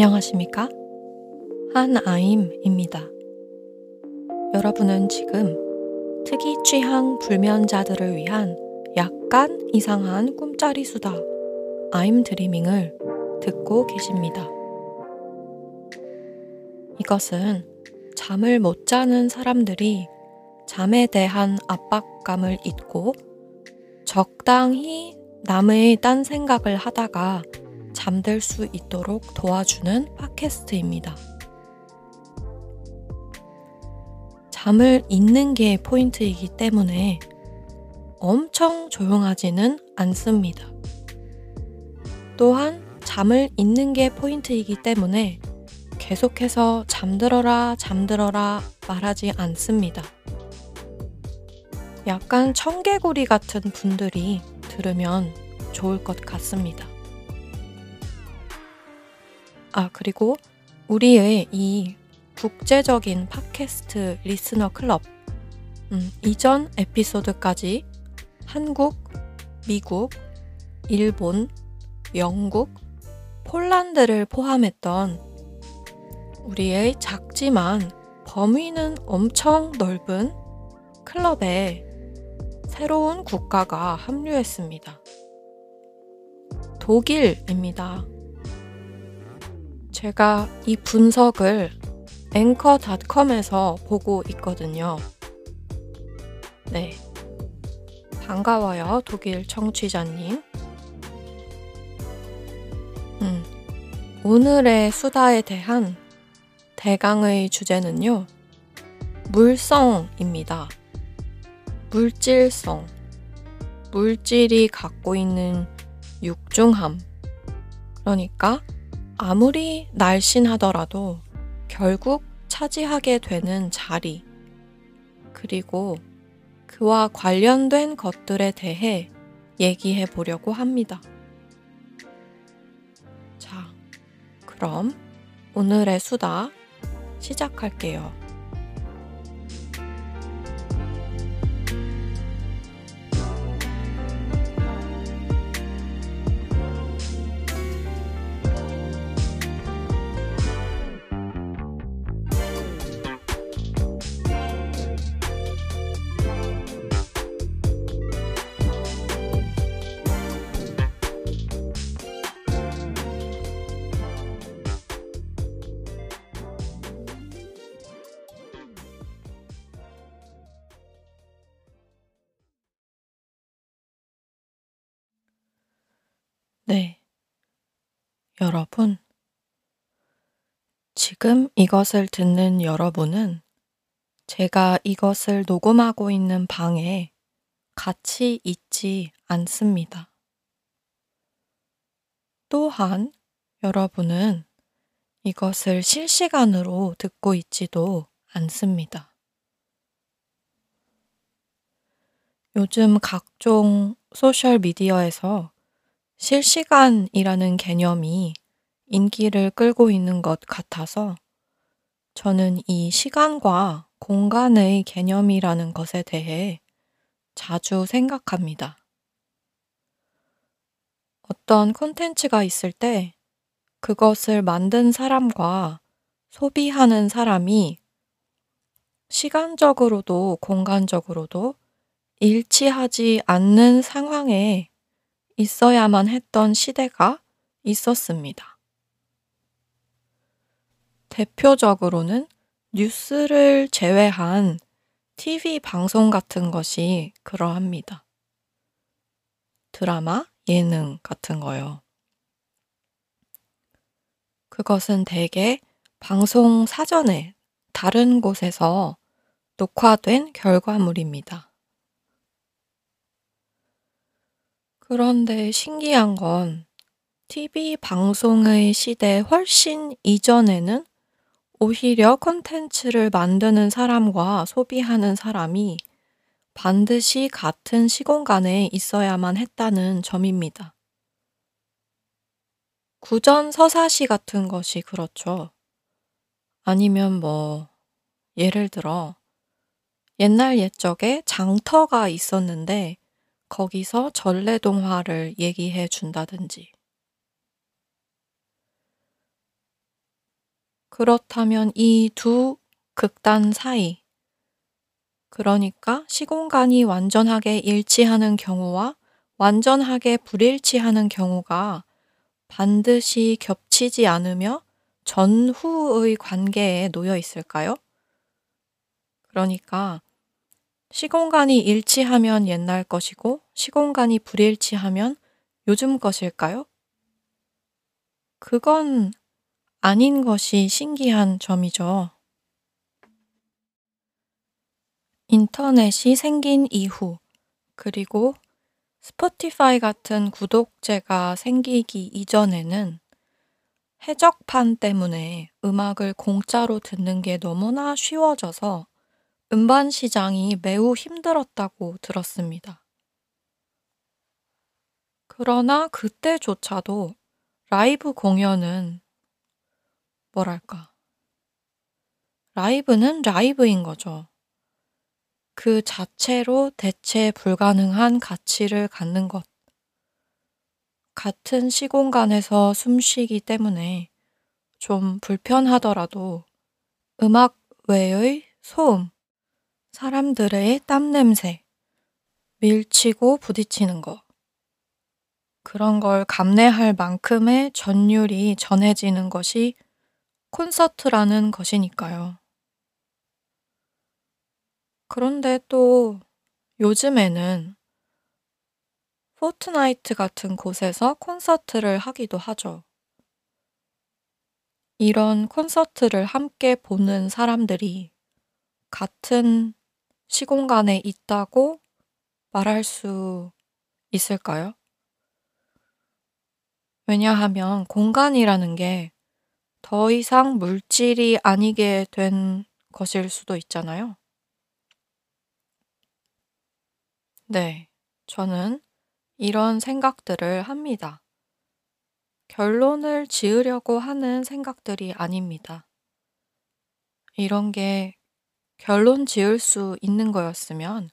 안녕하십니까? 한아임입니다. 여러분은 지금 특이 취향 불면자들을 위한 약간 이상한 꿈짜리 수다 아임 드리밍을 듣고 계십니다. 이것은 잠을 못 자는 사람들이 잠에 대한 압박감을 잊고 적당히 남의 딴 생각을 하다가 잠들 수 있도록 도와주는 팟캐스트입니다. 잠을 잊는 게 포인트이기 때문에 엄청 조용하지는 않습니다. 또한 잠을 잊는 게 포인트이기 때문에 계속해서 잠들어라, 잠들어라 말하지 않습니다. 약간 청개구리 같은 분들이 들으면 좋을 것 같습니다. 아, 그리고 우리의 이 국제적인 팟캐스트 리스너 클럽, 음, 이전 에피소드까지 한국, 미국, 일본, 영국, 폴란드를 포함했던 우리의 작지만 범위는 엄청 넓은 클럽에 새로운 국가가 합류했습니다. 독일입니다. 제가 이 분석을 앵커닷컴에서 보고 있거든요. 네. 반가워요, 독일 청취자님. 음, 오늘의 수다에 대한 대강의 주제는요, 물성입니다. 물질성. 물질이 갖고 있는 육중함. 그러니까 아무리 날씬하더라도 결국 차지하게 되는 자리. 그리고 그와 관련된 것들에 대해 얘기해 보려고 합니다. 자, 그럼 오늘의 수다 시작할게요. 이것을 듣는 여러분은 제가 이것을 녹음하고 있는 방에 같이 있지 않습니다. 또한 여러분은 이것을 실시간으로 듣고 있지도 않습니다. 요즘 각종 소셜미디어에서 실시간이라는 개념이 인기를 끌고 있는 것 같아서 저는 이 시간과 공간의 개념이라는 것에 대해 자주 생각합니다. 어떤 콘텐츠가 있을 때 그것을 만든 사람과 소비하는 사람이 시간적으로도 공간적으로도 일치하지 않는 상황에 있어야만 했던 시대가 있었습니다. 대표적으로는 뉴스를 제외한 TV 방송 같은 것이 그러합니다. 드라마, 예능 같은 거요. 그것은 대개 방송 사전에 다른 곳에서 녹화된 결과물입니다. 그런데 신기한 건 TV 방송의 시대 훨씬 이전에는 오히려 콘텐츠를 만드는 사람과 소비하는 사람이 반드시 같은 시공간에 있어야만 했다는 점입니다. 구전 서사시 같은 것이 그렇죠. 아니면 뭐, 예를 들어, 옛날 옛적에 장터가 있었는데 거기서 전래동화를 얘기해 준다든지. 그렇다면 이 두 극단 사이, 그러니까 시공간이 완전하게 일치하는 경우와 완전하게 불일치하는 경우가 반드시 겹치지 않으며 전후의 관계에 놓여 있을까요? 그러니까 시공간이 일치하면 옛날 것이고 시공간이 불일치하면 요즘 것일까요? 그건 아닌 것이 신기한 점이죠. 인터넷이 생긴 이후, 그리고 스포티파이 같은 구독제가 생기기 이전에는 해적판 때문에 음악을 공짜로 듣는 게 너무나 쉬워져서 음반 시장이 매우 힘들었다고 들었습니다. 그러나 그때조차도 라이브 공연은 뭐랄까. 라이브는 라이브인 거죠. 그 자체로 대체 불가능한 가치를 갖는 것. 같은 시공간에서 숨쉬기 때문에 좀 불편하더라도 음악 외의 소음, 사람들의 땀 냄새, 밀치고 부딪히는 거. 그런 걸 감내할 만큼의 전율이 전해지는 것이 콘서트라는 것이니까요. 그런데 또 요즘에는 Fortnite 같은 곳에서 콘서트를 하기도 하죠. 이런 콘서트를 함께 보는 사람들이 같은 시공간에 있다고 말할 수 있을까요? 왜냐하면 공간이라는 게 더 이상 물질이 아니게 된 것일 수도 있잖아요. 네, 저는 이런 생각들을 합니다. 결론을 지으려고 하는 생각들이 아닙니다. 이런 게 결론 지을 수 있는 거였으면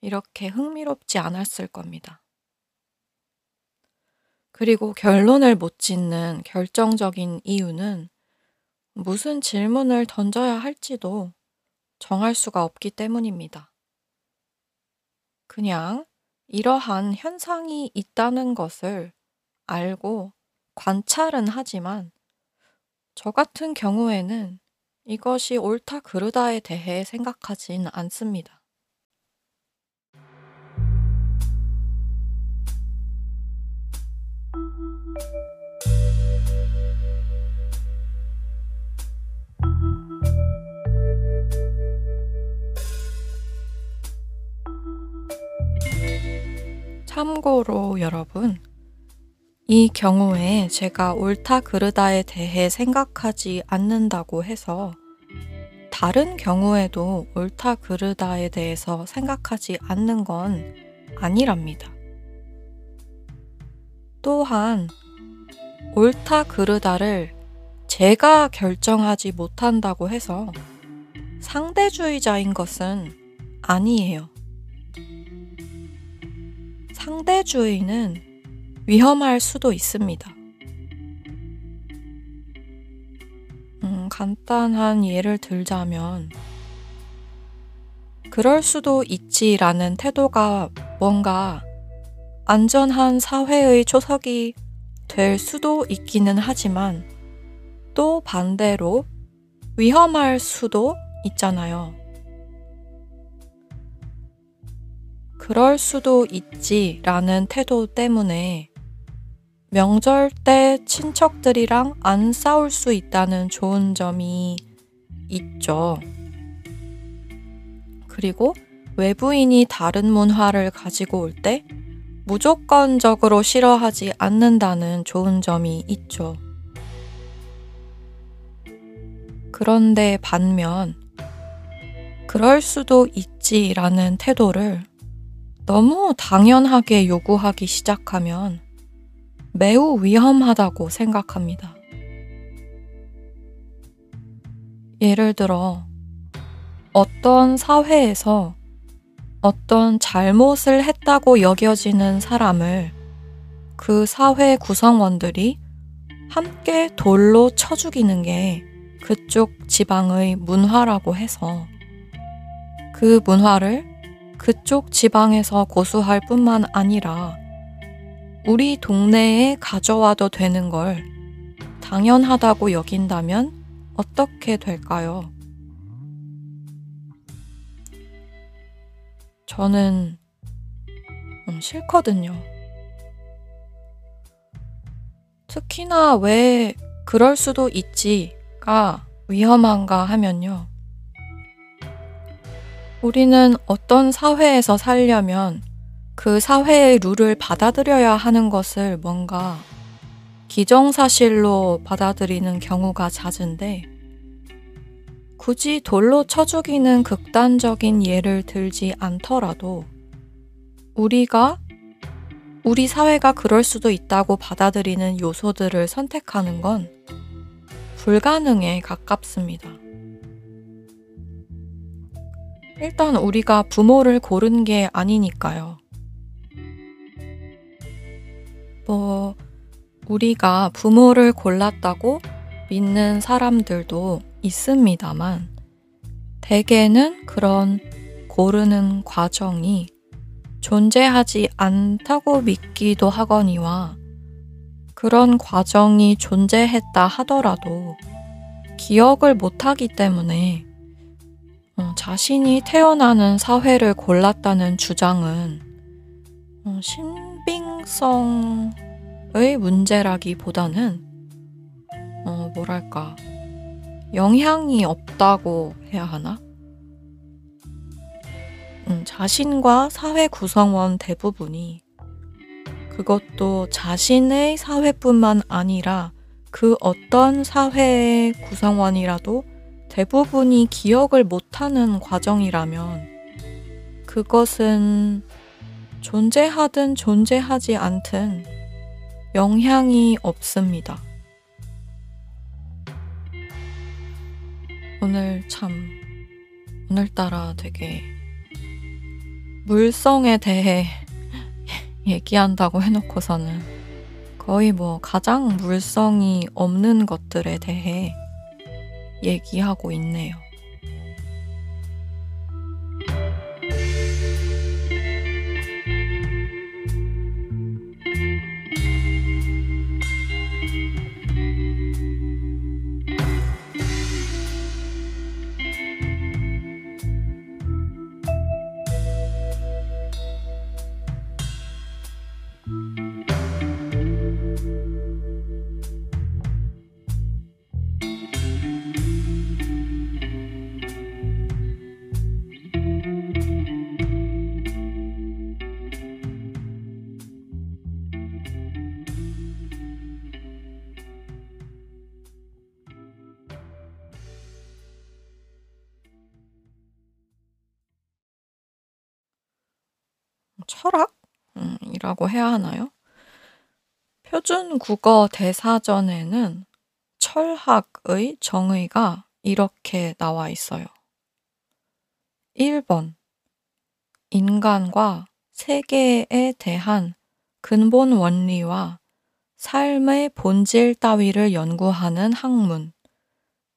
이렇게 흥미롭지 않았을 겁니다. 그리고 결론을 못 짓는 결정적인 이유는 무슨 질문을 던져야 할지도 정할 수가 없기 때문입니다. 그냥 이러한 현상이 있다는 것을 알고 관찰은 하지만 저 같은 경우에는 이것이 옳다 그르다에 대해 생각하진 않습니다. 참고로 여러분, 이 경우에 제가 옳다 그르다에 대해 생각하지 않는다고 해서 다른 경우에도 옳다 그르다에 대해서 생각하지 않는 건 아니랍니다. 또한 옳다 그르다를 제가 결정하지 못한다고 해서 상대주의자인 것은 아니에요. 상대주의는 위험할 수도 있습니다. 음, 간단한 예를 들자면, 그럴 수도 있지라는 태도가 뭔가 안전한 사회의 초석이 될 수도 있기는 하지만, 또 반대로 위험할 수도 있잖아요. 그럴 수도 있지 라는 태도 때문에 명절 때 친척들이랑 안 싸울 수 있다는 좋은 점이 있죠. 그리고 외부인이 다른 문화를 가지고 올 때 무조건적으로 싫어하지 않는다는 좋은 점이 있죠. 그런데 반면, 그럴 수도 있지라는 태도를 너무 당연하게 요구하기 시작하면 매우 위험하다고 생각합니다. 예를 들어, 어떤 사회에서 어떤 잘못을 했다고 여겨지는 사람을 그 사회 구성원들이 함께 돌로 쳐 죽이는 게 그쪽 지방의 문화라고 해서 그 문화를 그쪽 지방에서 고수할 뿐만 아니라 우리 동네에 가져와도 되는 걸 당연하다고 여긴다면 어떻게 될까요? 저는 음, 싫거든요. 특히나 왜 그럴 수도 있지가 위험한가 하면요. 우리는 어떤 사회에서 살려면 그 사회의 룰을 받아들여야 하는 것을 뭔가 기정사실로 받아들이는 경우가 잦은데 굳이 돌로 쳐 죽이는 극단적인 예를 들지 않더라도 우리가 우리 사회가 그럴 수도 있다고 받아들이는 요소들을 선택하는 건 불가능에 가깝습니다. 일단 우리가 부모를 고른 게 아니니까요. 뭐, 우리가 부모를 골랐다고 믿는 사람들도 있습니다만, 대개는 그런 고르는 과정이 존재하지 않다고 믿기도 하거니와 그런 과정이 존재했다 하더라도 기억을 못하기 때문에 어, 자신이 태어나는 사회를 골랐다는 주장은 어, 신빙성의 문제라기보다는 어, 뭐랄까 영향이 없다고 해야 하나? 음, 자신과 사회 구성원 대부분이 그것도 자신의 사회뿐만 아니라 그 어떤 사회의 구성원이라도 대부분이 기억을 못하는 과정이라면 그것은 존재하든 존재하지 않든 영향이 없습니다. 오늘 참, 오늘따라 되게 물성에 대해 얘기한다고 해놓고서는 거의 뭐 가장 물성이 없는 것들에 대해 얘기하고 있네요. 철학이라고 해야 하나요? 표준 국어 대사전에는 철학의 정의가 이렇게 나와 있어요. 1번. 인간과 세계에 대한 근본 원리와 삶의 본질 따위를 연구하는 학문.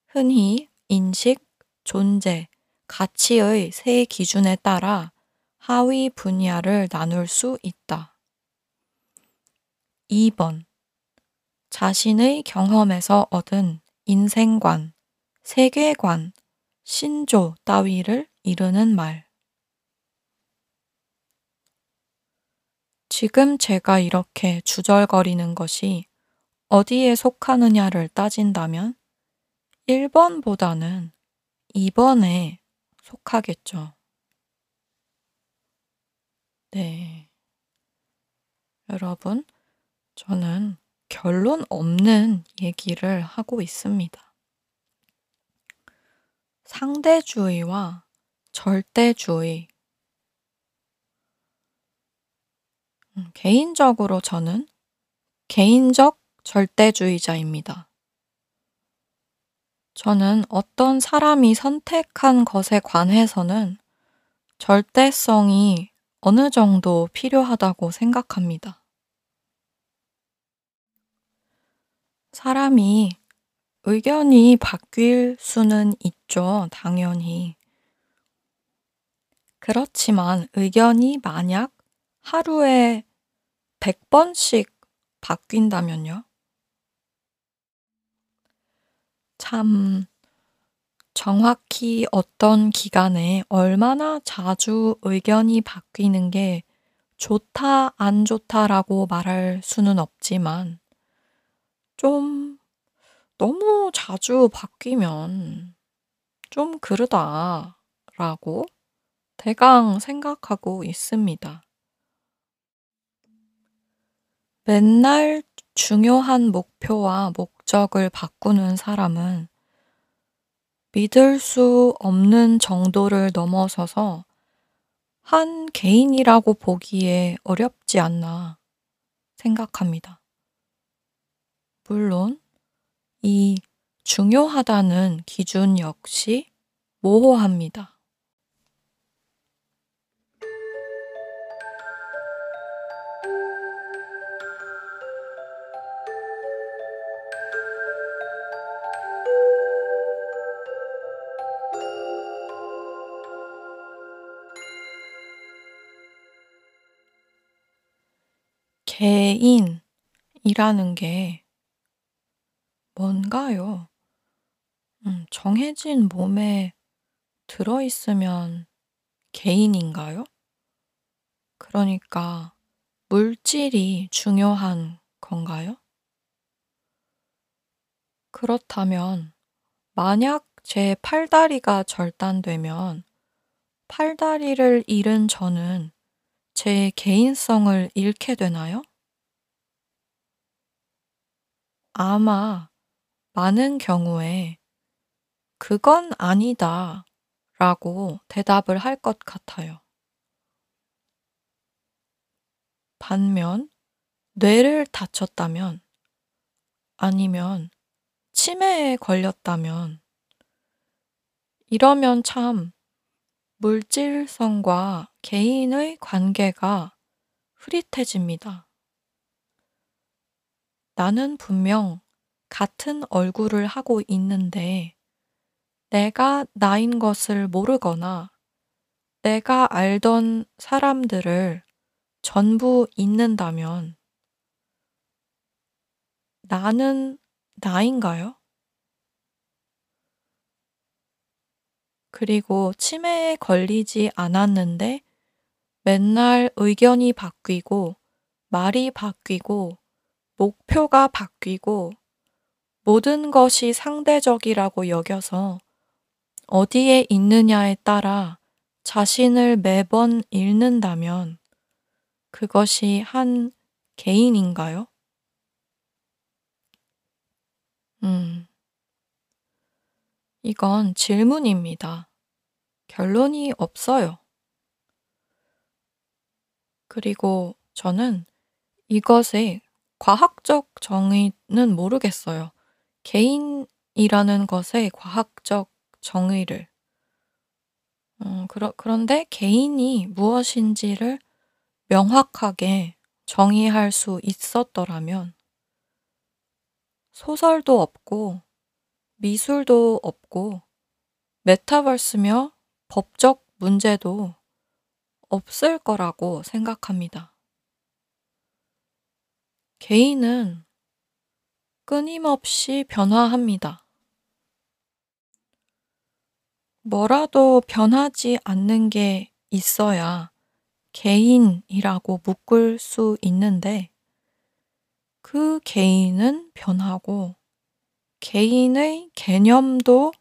흔히 인식, 존재, 가치의 세 기준에 따라 하위 분야를 나눌 수 있다. 2번. 자신의 경험에서 얻은 인생관, 세계관, 신조 따위를 이르는 말. 지금 제가 이렇게 주절거리는 것이 어디에 속하느냐를 따진다면 1번보다는 2번에 속하겠죠. 네. 여러분, 저는 결론 없는 얘기를 하고 있습니다. 상대주의와 절대주의. 음, 개인적으로 저는 개인적 절대주의자입니다. 저는 어떤 사람이 선택한 것에 관해서는 절대성이 어느 정도 필요하다고 생각합니다. 사람이 의견이 바뀔 수는 있죠, 당연히. 그렇지만 의견이 만약 하루에 100번씩 바뀐다면요? 참, 정확히 어떤 기간에 얼마나 자주 의견이 바뀌는 게 좋다, 안 좋다라고 말할 수는 없지만, 좀 너무 자주 바뀌면 좀 그러다라고 대강 생각하고 있습니다. 맨날 중요한 목표와 목적을 바꾸는 사람은 믿을 수 없는 정도를 넘어서서 한 개인이라고 보기에 어렵지 않나 생각합니다. 물론, 이 중요하다는 기준 역시 모호합니다. 개인이라는 게 뭔가요? 음, 정해진 몸에 들어있으면 개인인가요? 그러니까 물질이 중요한 건가요? 그렇다면 만약 제 팔다리가 절단되면 팔다리를 잃은 저는 제 개인성을 잃게 되나요? 아마 많은 경우에 그건 아니다 라고 대답을 할 것 같아요. 반면 뇌를 다쳤다면 아니면 치매에 걸렸다면 이러면 참 물질성과 개인의 관계가 흐릿해집니다. 나는 분명 같은 얼굴을 하고 있는데 내가 나인 것을 모르거나 내가 알던 사람들을 전부 잊는다면 나는 나인가요? 그리고 치매에 걸리지 않았는데 맨날 의견이 바뀌고 말이 바뀌고 목표가 바뀌고 모든 것이 상대적이라고 여겨서 어디에 있느냐에 따라 자신을 매번 잃는다면 그것이 한 개인인가요? 음, 이건 질문입니다. 결론이 없어요. 그리고 저는 이것의 과학적 정의는 모르겠어요. 개인이라는 것의 과학적 정의를. 음, 그러, 그런데 개인이 무엇인지를 명확하게 정의할 수 있었더라면 소설도 없고 미술도 없고 메타버스며 법적 문제도 없을 거라고 생각합니다. 개인은 끊임없이 변화합니다. 뭐라도 변하지 않는 게 있어야 개인이라고 묶을 수 있는데 그 개인은 변하고 개인의 개념도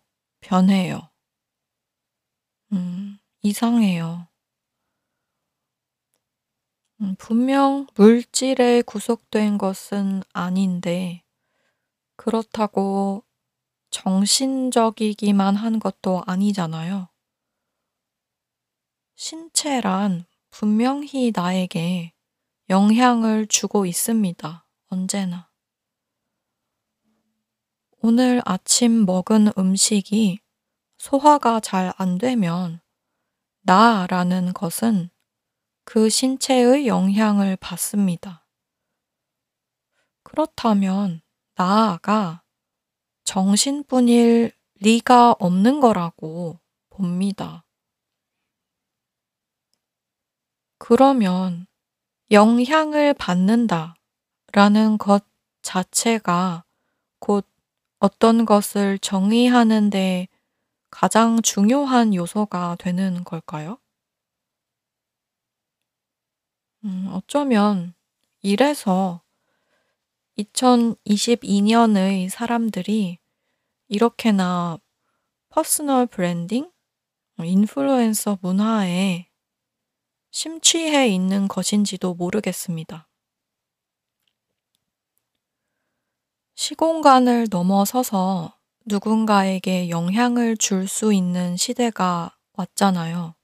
변해요. 음, 이상해요. 음, 분명 물질에 구속된 것은 아닌데 그렇다고 정신적이기만 한 것도 아니잖아요. 신체란 분명히 나에게 영향을 주고 있습니다. 언제나. 오늘 아침 먹은 음식이 소화가 잘 안 되면 나라는 것은 그 신체의 영향을 받습니다. 그렇다면 나아가 정신뿐일 리가 없는 거라고 봅니다. 그러면 영향을 받는다 라는 것 자체가 곧 어떤 것을 정의하는데 가장 중요한 요소가 되는 걸까요? 음, 어쩌면 이래서 2022년의 사람들이 이렇게나 personal branding, influencer 문화에 심취해 있는 것인지도 모르겠습니다. 시공간을 넘어서서 누군가에게 영향을 줄 수 있는 시대가 왔잖아요.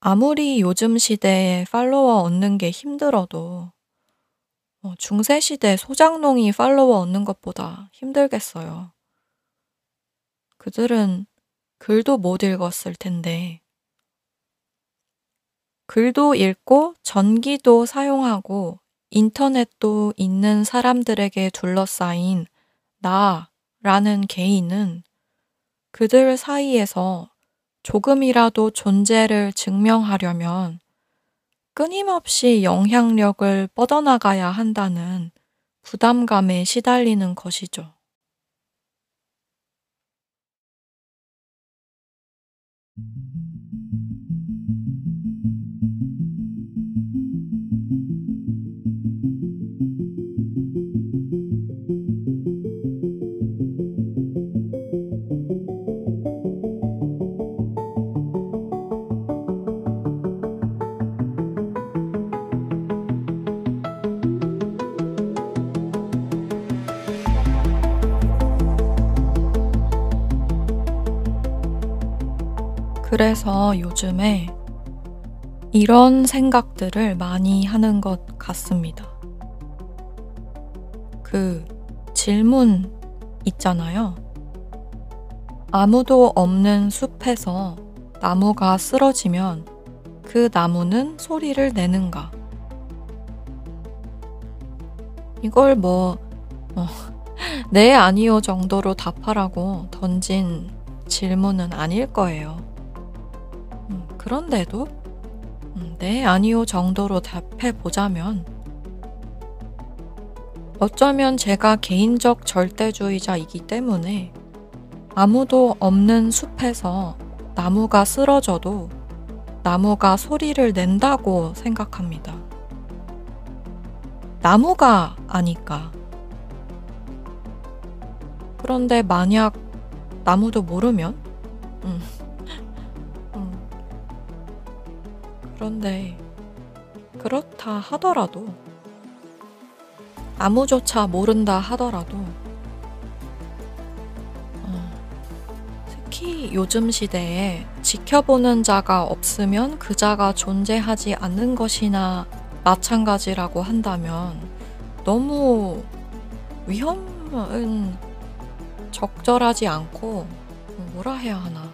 아무리 요즘 시대에 팔로워 얻는 게 힘들어도 어, 중세 시대 소장농이 팔로워 얻는 것보다 힘들겠어요. 그들은 글도 못 읽었을 텐데. 글도 읽고 전기도 사용하고 인터넷도 있는 사람들에게 둘러싸인 나라는 개인은 그들 사이에서 조금이라도 존재를 증명하려면 끊임없이 영향력을 뻗어나가야 한다는 부담감에 시달리는 것이죠. 그래서 요즘에 이런 생각들을 많이 하는 것 같습니다. 그 질문 있잖아요. 아무도 없는 숲에서 나무가 쓰러지면 그 나무는 소리를 내는가? 이걸 뭐, 어, 네, 아니요 정도로 답하라고 던진 질문은 아닐 거예요. 그런데도 음, 네, 아니요 정도로 답해 보자면 어쩌면 제가 개인적 절대주의자이기 때문에 아무도 없는 숲에서 나무가 쓰러져도 나무가 소리를 낸다고 생각합니다. 나무가 아니까. 그런데 만약 나무도 모르면, 그런데 그렇다 하더라도 아무조차 모른다 하더라도 어, 특히 요즘 시대에 지켜보는 자가 없으면 그 자가 존재하지 않는 것이나 마찬가지라고 한다면 너무 위험은 적절하지 않고 뭐라 해야 하나?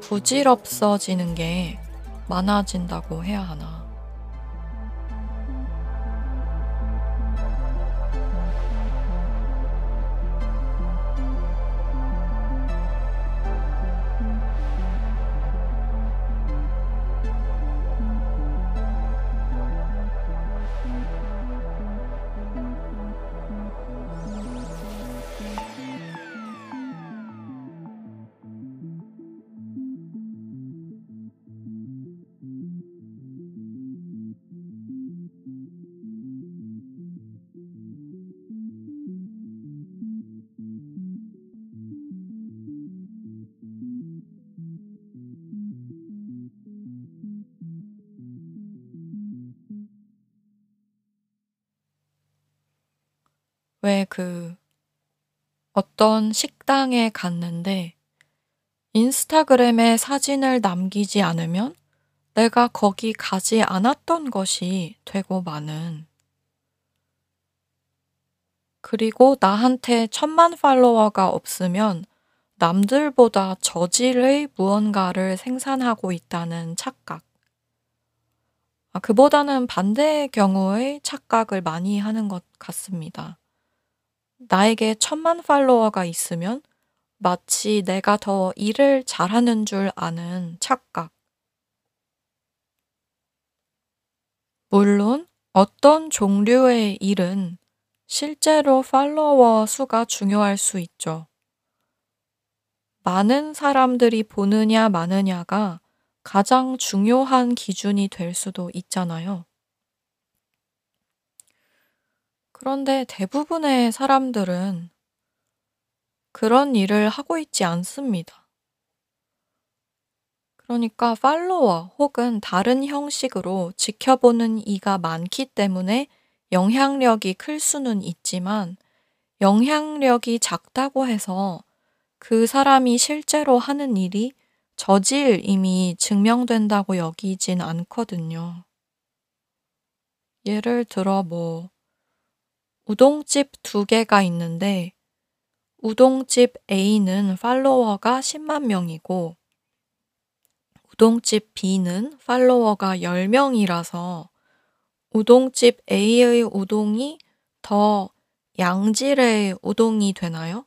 부질없어지는 게 많아진다고 해야 하나. 왜 그 어떤 식당에 갔는데 인스타그램에 사진을 남기지 않으면 내가 거기 가지 않았던 것이 되고 마는 그리고 나한테 천만 팔로워가 없으면 남들보다 저질의 무언가를 생산하고 있다는 착각. 아, 그보다는 반대의 경우의 착각을 많이 하는 것 같습니다. 나에게 천만 팔로워가 있으면 마치 내가 더 일을 잘하는 줄 아는 착각. 물론 어떤 종류의 일은 실제로 팔로워 수가 중요할 수 있죠. 많은 사람들이 보느냐 마느냐가 가장 중요한 기준이 될 수도 있잖아요. 그런데 대부분의 사람들은 그런 일을 하고 있지 않습니다. 그러니까 팔로워 혹은 다른 형식으로 지켜보는 이가 많기 때문에 영향력이 클 수는 있지만 영향력이 작다고 해서 그 사람이 실제로 하는 일이 저질임이 증명된다고 여기진 않거든요. 예를 들어 뭐 우동집 두 개가 있는데 우동집 A는 팔로워가 10만 명이고 우동집 B는 팔로워가 10명이라서 우동집 A의 우동이 더 양질의 우동이 되나요?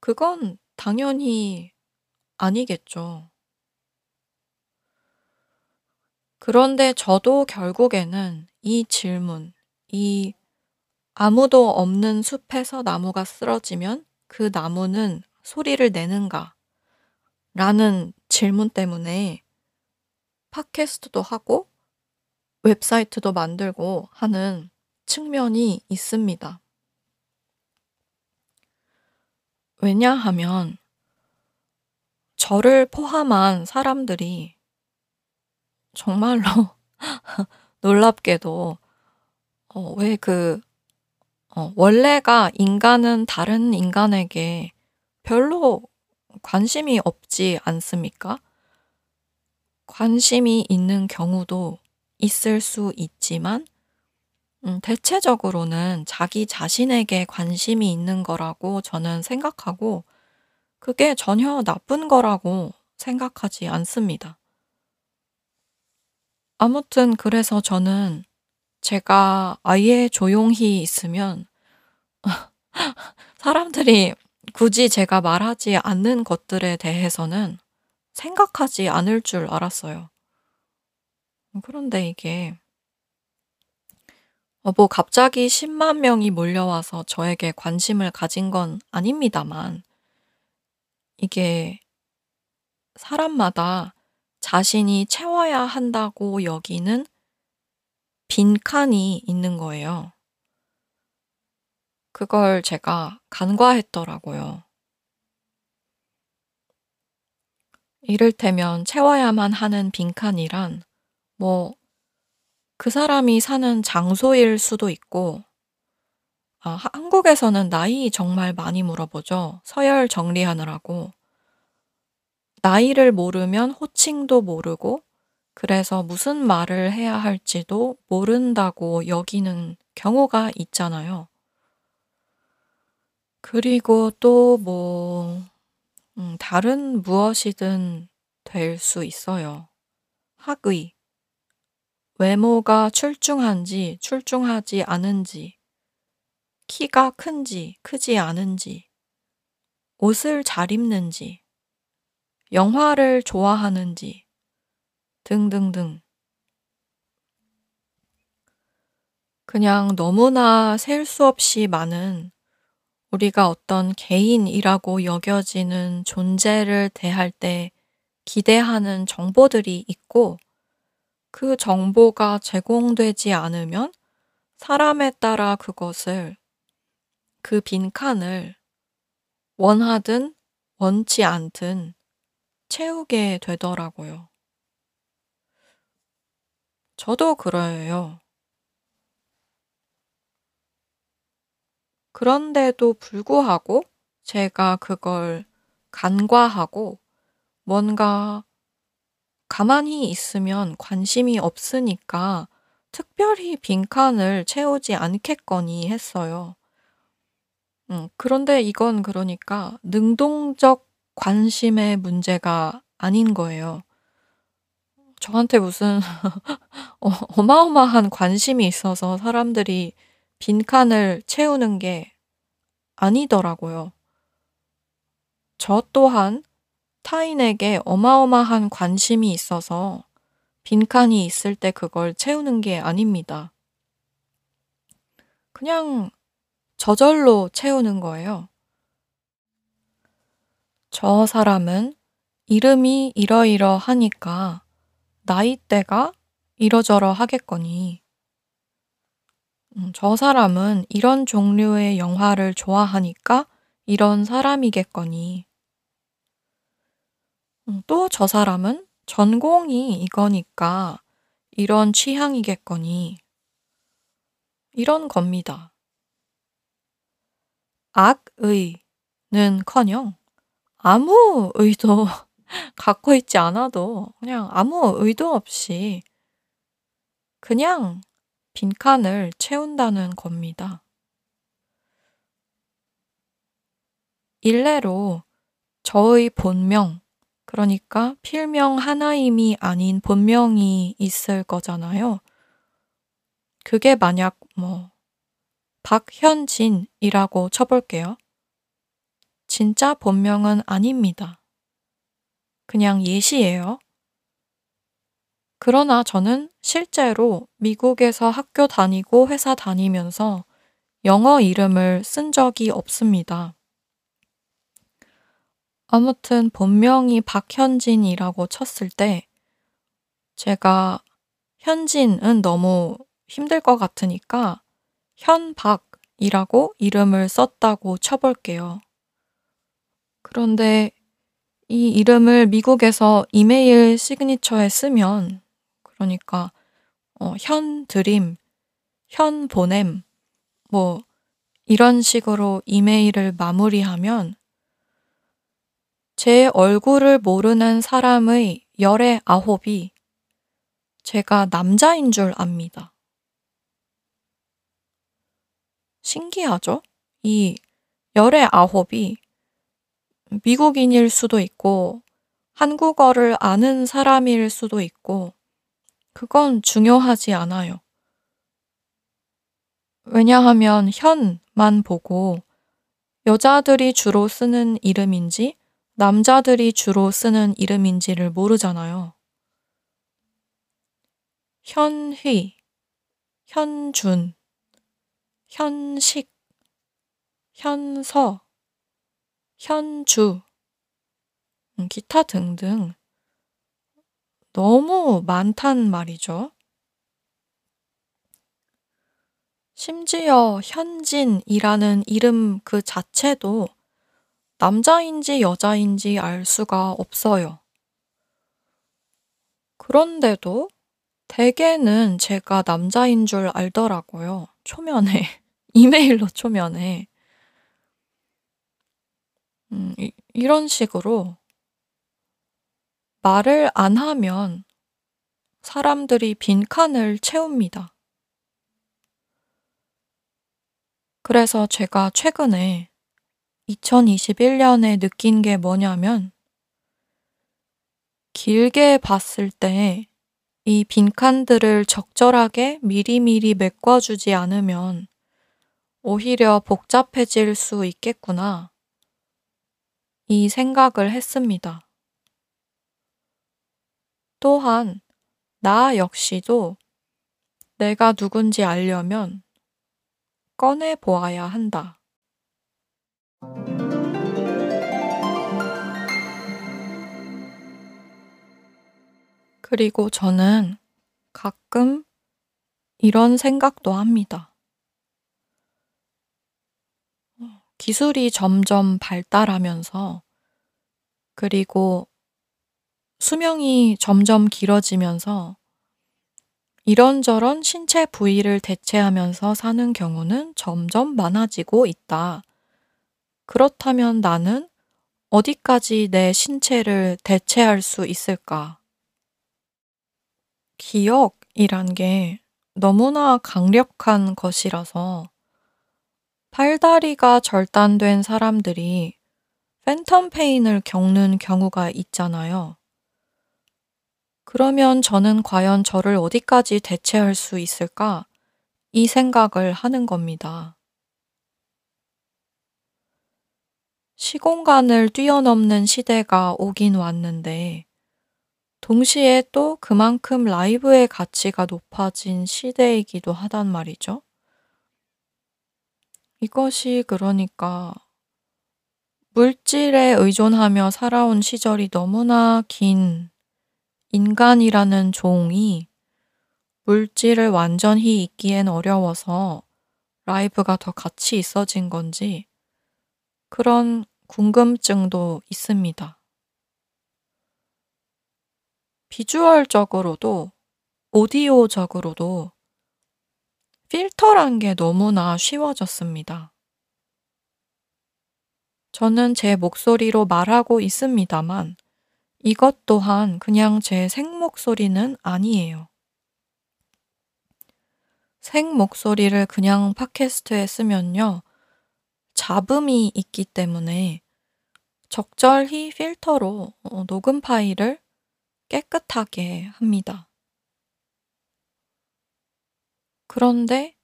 그건 당연히 아니겠죠. 그런데 저도 결국에는 이 질문, 이 아무도 없는 숲에서 나무가 쓰러지면 그 나무는 소리를 내는가? 라는 질문 때문에 팟캐스트도 하고 웹사이트도 만들고 하는 측면이 있습니다. 왜냐하면 저를 포함한 사람들이 정말로 놀랍게도 어, 왜 그 어, 원래가 인간은 다른 인간에게 별로 관심이 없지 않습니까? 관심이 있는 경우도 있을 수 있지만 음 대체적으로는 자기 자신에게 관심이 있는 거라고 저는 생각하고 그게 전혀 나쁜 거라고 생각하지 않습니다. 아무튼 그래서 저는 제가 아예 조용히 있으면 사람들이 굳이 제가 말하지 않는 것들에 대해서는 생각하지 않을 줄 알았어요. 그런데 이게 어, 뭐 갑자기 10만 명이 몰려와서 저에게 관심을 가진 건 아닙니다만, 이게 사람마다 자신이 채워야 한다고 여기는 빈 칸이 있는 거예요. 그걸 제가 간과했더라고요. 이를테면 채워야만 하는 빈칸이란 뭐 그 사람이 사는 장소일 수도 있고 아, 한국에서는 나이 정말 많이 물어보죠. 서열 정리하느라고. 나이를 모르면 호칭도 모르고 그래서 무슨 말을 해야 할지도 모른다고 여기는 경우가 있잖아요. 그리고 또 뭐, 음, 다른 무엇이든 될 수 있어요. 학의. 외모가 출중한지 출중하지 않은지, 키가 큰지 크지 않은지, 옷을 잘 입는지, 영화를 좋아하는지, 등등등. 그냥 너무나 셀 수 없이 많은 우리가 어떤 개인이라고 여겨지는 존재를 대할 때 기대하는 정보들이 있고 그 정보가 제공되지 않으면 사람에 따라 그것을 그 빈칸을 원하든 원치 않든 채우게 되더라고요. 저도 그래요. 그런데도 불구하고 제가 그걸 간과하고 뭔가 가만히 있으면 관심이 없으니까 특별히 빈칸을 채우지 않겠거니 했어요. 음, 그런데 이건 그러니까 능동적 관심의 문제가 아닌 거예요. 저한테 무슨 어, 어마어마한 관심이 있어서 사람들이 빈칸을 채우는 게 아니더라고요. 저 또한 타인에게 어마어마한 관심이 있어서 빈칸이 있을 때 그걸 채우는 게 아닙니다. 그냥 저절로 채우는 거예요. 저 사람은 이름이 이러이러하니까 나이대가 이러저러 하겠거니. 음, 저 사람은 이런 종류의 영화를 좋아하니까 이런 사람이겠거니. 음, 또저 사람은 전공이 이거니까 이런 취향이겠거니. 이런 겁니다. 악의는 커녕 아무 의도 갖고 있지 않아도 그냥 아무 의도 없이 그냥 빈칸을 채운다는 겁니다. 일례로 저의 본명, 그러니까 필명 하나임이 아닌 본명이 있을 거잖아요. 그게 만약 뭐 박현진이라고 쳐볼게요. 진짜 본명은 아닙니다. 그냥 예시예요. 그러나 저는 실제로 미국에서 학교 다니고 회사 다니면서 영어 이름을 쓴 적이 없습니다. 아무튼 본명이 박현진이라고 쳤을 때 제가 현진은 너무 힘들 것 같으니까 현박이라고 이름을 썼다고 쳐볼게요. 그런데 이 이름을 미국에서 이메일 시그니처에 쓰면 그러니까 어, 현 드림, 현 보냄, 뭐 이런 식으로 이메일을 마무리하면 제 얼굴을 모르는 사람의 열의 아홉이 제가 남자인 줄 압니다. 신기하죠? 이 열의 아홉이 미국인일 수도 있고 한국어를 아는 사람일 수도 있고 그건 중요하지 않아요. 왜냐하면 현만 보고 여자들이 주로 쓰는 이름인지 남자들이 주로 쓰는 이름인지를 모르잖아요. 현휘, 현준, 현식, 현서, 현주, 음, 기타 등등 너무 많단 말이죠. 심지어 현진이라는 이름 그 자체도 남자인지 여자인지 알 수가 없어요. 그런데도 대개는 제가 남자인 줄 알더라고요. 초면에. 이메일로 초면에. 음, 이, 이런 식으로 말을 안 하면 사람들이 빈칸을 채웁니다. 그래서 제가 최근에 2021년에 느낀 게 뭐냐면 길게 봤을 때 이 빈칸들을 적절하게 미리미리 메꿔주지 않으면 오히려 복잡해질 수 있겠구나. 이 생각을 했습니다. 또한 나 역시도 내가 누군지 알려면 꺼내 보아야 한다. 그리고 저는 가끔 이런 생각도 합니다. 기술이 점점 발달하면서 그리고 수명이 점점 길어지면서 이런저런 신체 부위를 대체하면서 사는 경우는 점점 많아지고 있다. 그렇다면 나는 어디까지 내 신체를 대체할 수 있을까? 기억이란 게 너무나 강력한 것이라서 팔다리가 절단된 사람들이 팬텀 페인을 겪는 경우가 있잖아요. 그러면 저는 과연 저를 어디까지 대체할 수 있을까? 이 생각을 하는 겁니다. 시공간을 뛰어넘는 시대가 오긴 왔는데, 동시에 또 그만큼 라이브의 가치가 높아진 시대이기도 하단 말이죠. 이것이 그러니까 물질에 의존하며 살아온 시절이 너무나 긴 인간이라는 종이 물질을 완전히 잊기엔 어려워서 라이브가 더 가치 있어진 건지 그런 궁금증도 있습니다. 비주얼적으로도 오디오적으로도 필터란 게 너무나 쉬워졌습니다. 저는 제 목소리로 말하고 있습니다만 이것 또한 그냥 제 생목소리는 아니에요. 생목소리를 그냥 팟캐스트에 쓰면요. 잡음이 있기 때문에 적절히 필터로 어, 녹음 파일을 깨끗하게 합니다. 그런데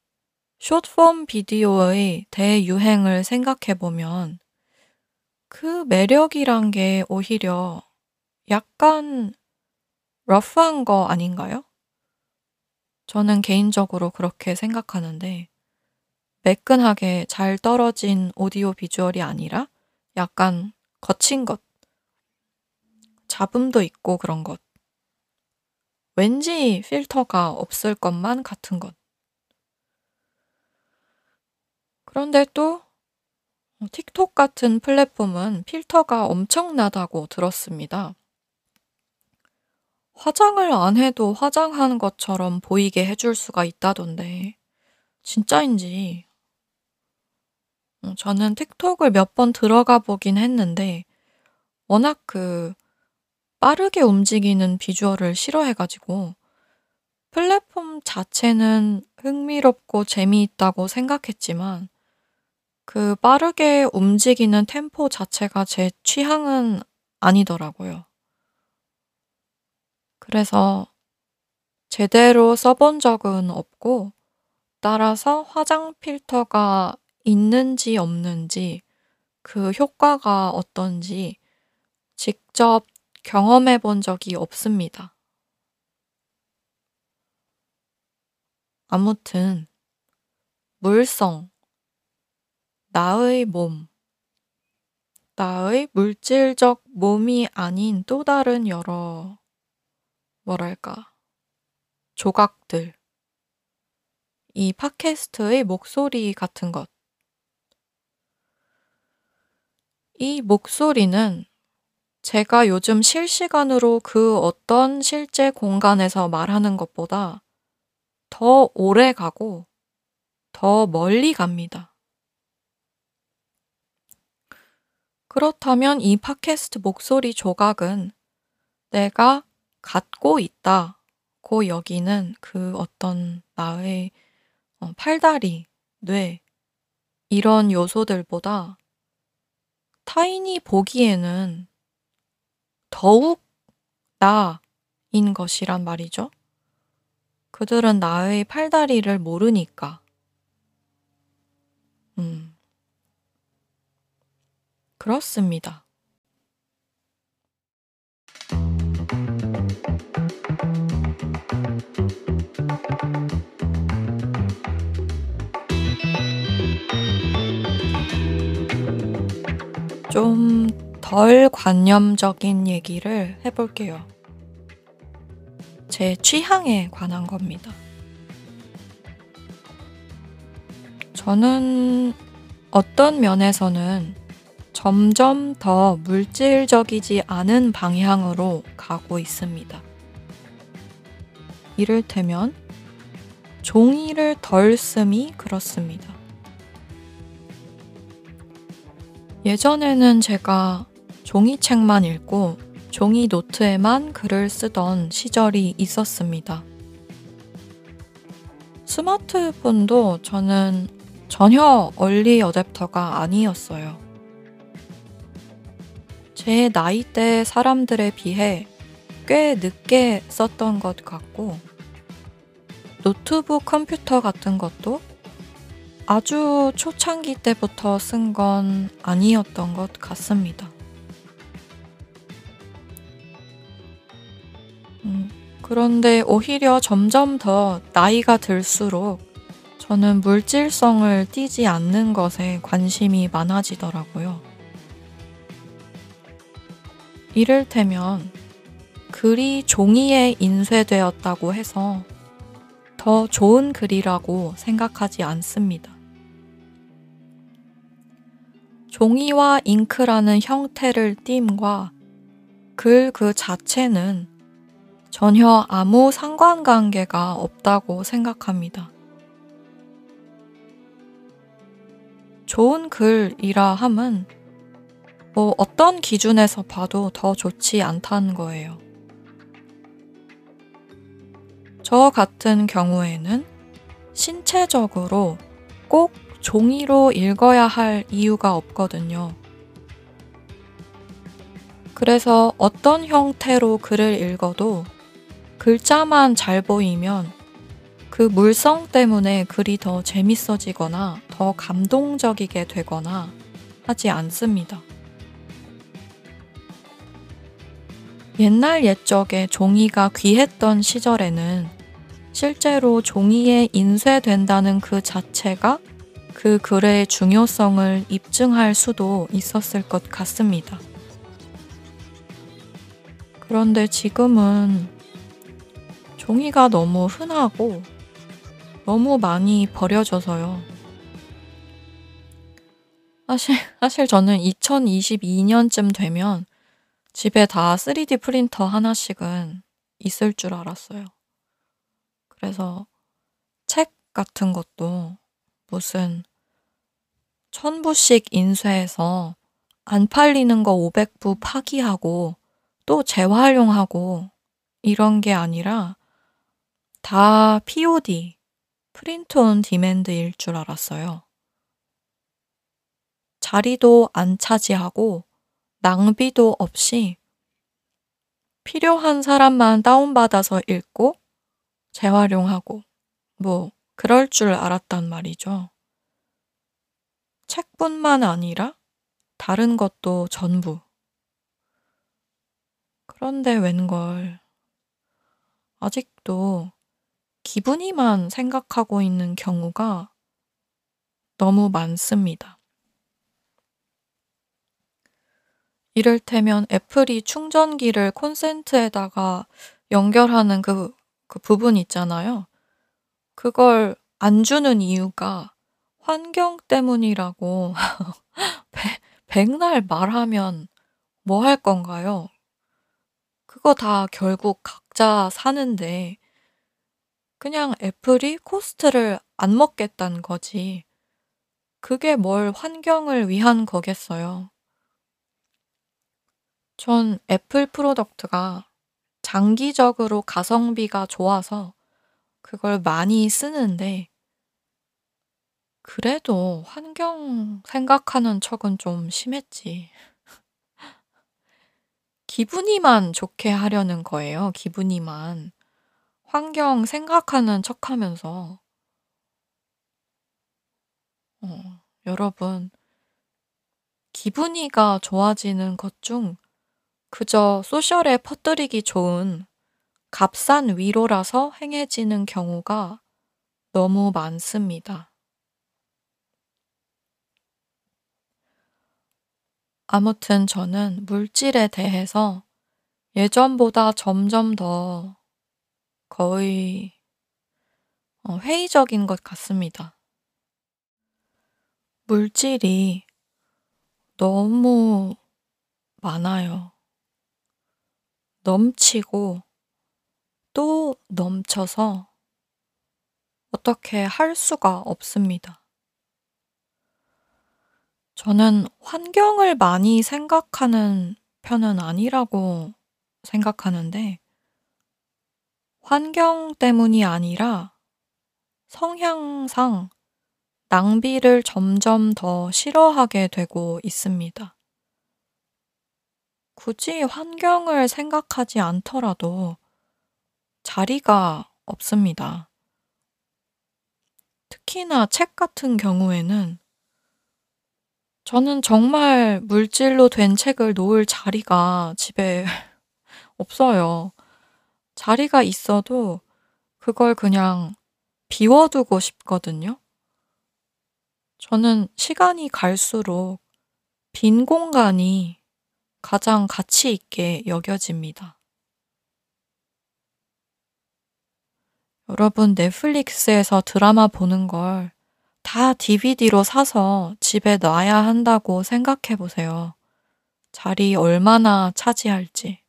숏폼 비디오의 대유행을 생각해 보면 그 매력이란 게 오히려 약간 러프한 거 아닌가요? 저는 개인적으로 그렇게 생각하는데 매끈하게 잘 떨어진 오디오 비주얼이 아니라 약간 거친 것, 잡음도 있고 그런 것. 왠지 필터가 없을 것만 같은 것. 그런데 또 어, 틱톡 같은 플랫폼은 필터가 엄청나다고 들었습니다. 화장을 안 해도 화장한 것처럼 보이게 해줄 수가 있다던데, 진짜인지. 어, 저는 틱톡을 몇 번 들어가 보긴 했는데, 워낙 그, 빠르게 움직이는 비주얼을 싫어해가지고, 플랫폼 자체는 흥미롭고 재미있다고 생각했지만, 그 빠르게 움직이는 템포 자체가 제 취향은 아니더라고요. 그래서 제대로 써본 적은 없고, 따라서 화장 필터가 있는지 없는지, 그 효과가 어떤지 직접 경험해 본 적이 없습니다. 아무튼, 물성, 나의 몸, 나의 물질적 몸이 아닌 또 다른 여러, 뭐랄까, 조각들. 이 팟캐스트의 목소리 같은 것. 이 목소리는 제가 요즘 실시간으로 그 어떤 실제 공간에서 말하는 것보다 더 오래 가고 더 멀리 갑니다. 그렇다면 이 팟캐스트 목소리 조각은 내가 갖고 있다고 여기는 그 어떤 나의 어, 팔다리, 뇌, 이런 요소들보다 타인이 보기에는 더욱 나인 것이란 말이죠. 그들은 나의 팔다리를 모르니까. 음. 그렇습니다. 좀 덜 관념적인 얘기를 해볼게요. 제 취향에 관한 겁니다. 저는 어떤 면에서는 점점 더 물질적이지 않은 방향으로 가고 있습니다. 이를테면 종이를 덜 씀이 그렇습니다. 예전에는 제가 종이책만 읽고 종이 노트에만 글을 쓰던 시절이 있었습니다. 스마트폰도 저는 전혀 얼리 어댑터가 아니었어요. 제 나이대 사람들에 비해 꽤 늦게 썼던 것 같고, 노트북 컴퓨터 같은 것도 아주 초창기 때부터 쓴 건 아니었던 것 같습니다. 음, 그런데 오히려 점점 더 나이가 들수록 저는 물질성을 띠지 않는 것에 관심이 많아지더라고요. 이를테면 글이 종이에 인쇄되었다고 해서 더 좋은 글이라고 생각하지 않습니다. 종이와 잉크라는 형태를 띈과 글 그 자체는 전혀 아무 상관관계가 없다고 생각합니다. 좋은 글이라 함은 뭐 어떤 기준에서 봐도 더 좋지 않다는 거예요. 저 같은 경우에는 신체적으로 꼭 종이로 읽어야 할 이유가 없거든요. 그래서 어떤 형태로 글을 읽어도 글자만 잘 보이면 그 물성 때문에 글이 더 재밌어지거나 더 감동적이게 되거나 하지 않습니다. 옛날 옛적에 종이가 귀했던 시절에는 실제로 종이에 인쇄된다는 그 자체가 그 글의 중요성을 입증할 수도 있었을 것 같습니다. 그런데 지금은 종이가 너무 흔하고 너무 많이 버려져서요. 사실, 사실 저는 2022년쯤 되면 집에 다 3D 프린터 하나씩은 있을 줄 알았어요. 그래서 책 같은 것도 무슨 천부씩 인쇄해서 안 팔리는 거 500부 파기하고 또 재활용하고 이런 게 아니라 다 POD, 프린트 온 디맨드일 줄 알았어요. 자리도 안 차지하고 낭비도 없이 필요한 사람만 다운받아서 읽고 재활용하고 뭐 그럴 줄 알았단 말이죠. 책뿐만 아니라 다른 것도 전부. 그런데 웬걸 아직도 기분이만 생각하고 있는 경우가 너무 많습니다. 이를테면 애플이 충전기를 콘센트에다가 연결하는 그, 그 부분 있잖아요. 그걸 안 주는 이유가 환경 때문이라고 백날 말하면 뭐 할 건가요? 그거 다 결국 각자 사는데 그냥 Apple이 cost를 안 먹겠다는 거지. 그게 뭘 환경을 위한 거겠어요. 전 Apple product가 장기적으로 가성비가 좋아서 그걸 많이 쓰는데 그래도 환경 생각하는 척은 좀 심했지. 기분이만 좋게 하려는 거예요, 기분이만. 환경 생각하는 척 하면서 어, 여러분 기분이가 좋아지는 것 중 그저 소셜에 퍼뜨리기 좋은 값싼 위로라서 행해지는 경우가 너무 많습니다. 아무튼 저는 물질에 대해서 예전보다 점점 더 거의 어 회의적인 것 같습니다. 물질이 너무 많아요. 넘치고 또 넘쳐서 어떻게 할 수가 없습니다. 저는 환경을 많이 생각하는 편은 아니라고 생각하는데 환경 때문이 아니라 성향상 낭비를 점점 더 싫어하게 되고 있습니다. 굳이 환경을 생각하지 않더라도 자리가 없습니다. 특히나 책 같은 경우에는 저는 정말 물질로 된 책을 놓을 자리가 집에 없어요. 자리가 있어도 그걸 그냥 비워두고 싶거든요. 저는 시간이 갈수록 빈 공간이 가장 가치 있게 여겨집니다. 여러분, 넷플릭스에서 드라마 보는 걸 다 DVD로 사서 집에 놔야 한다고 생각해 보세요. 자리 얼마나 차지할지.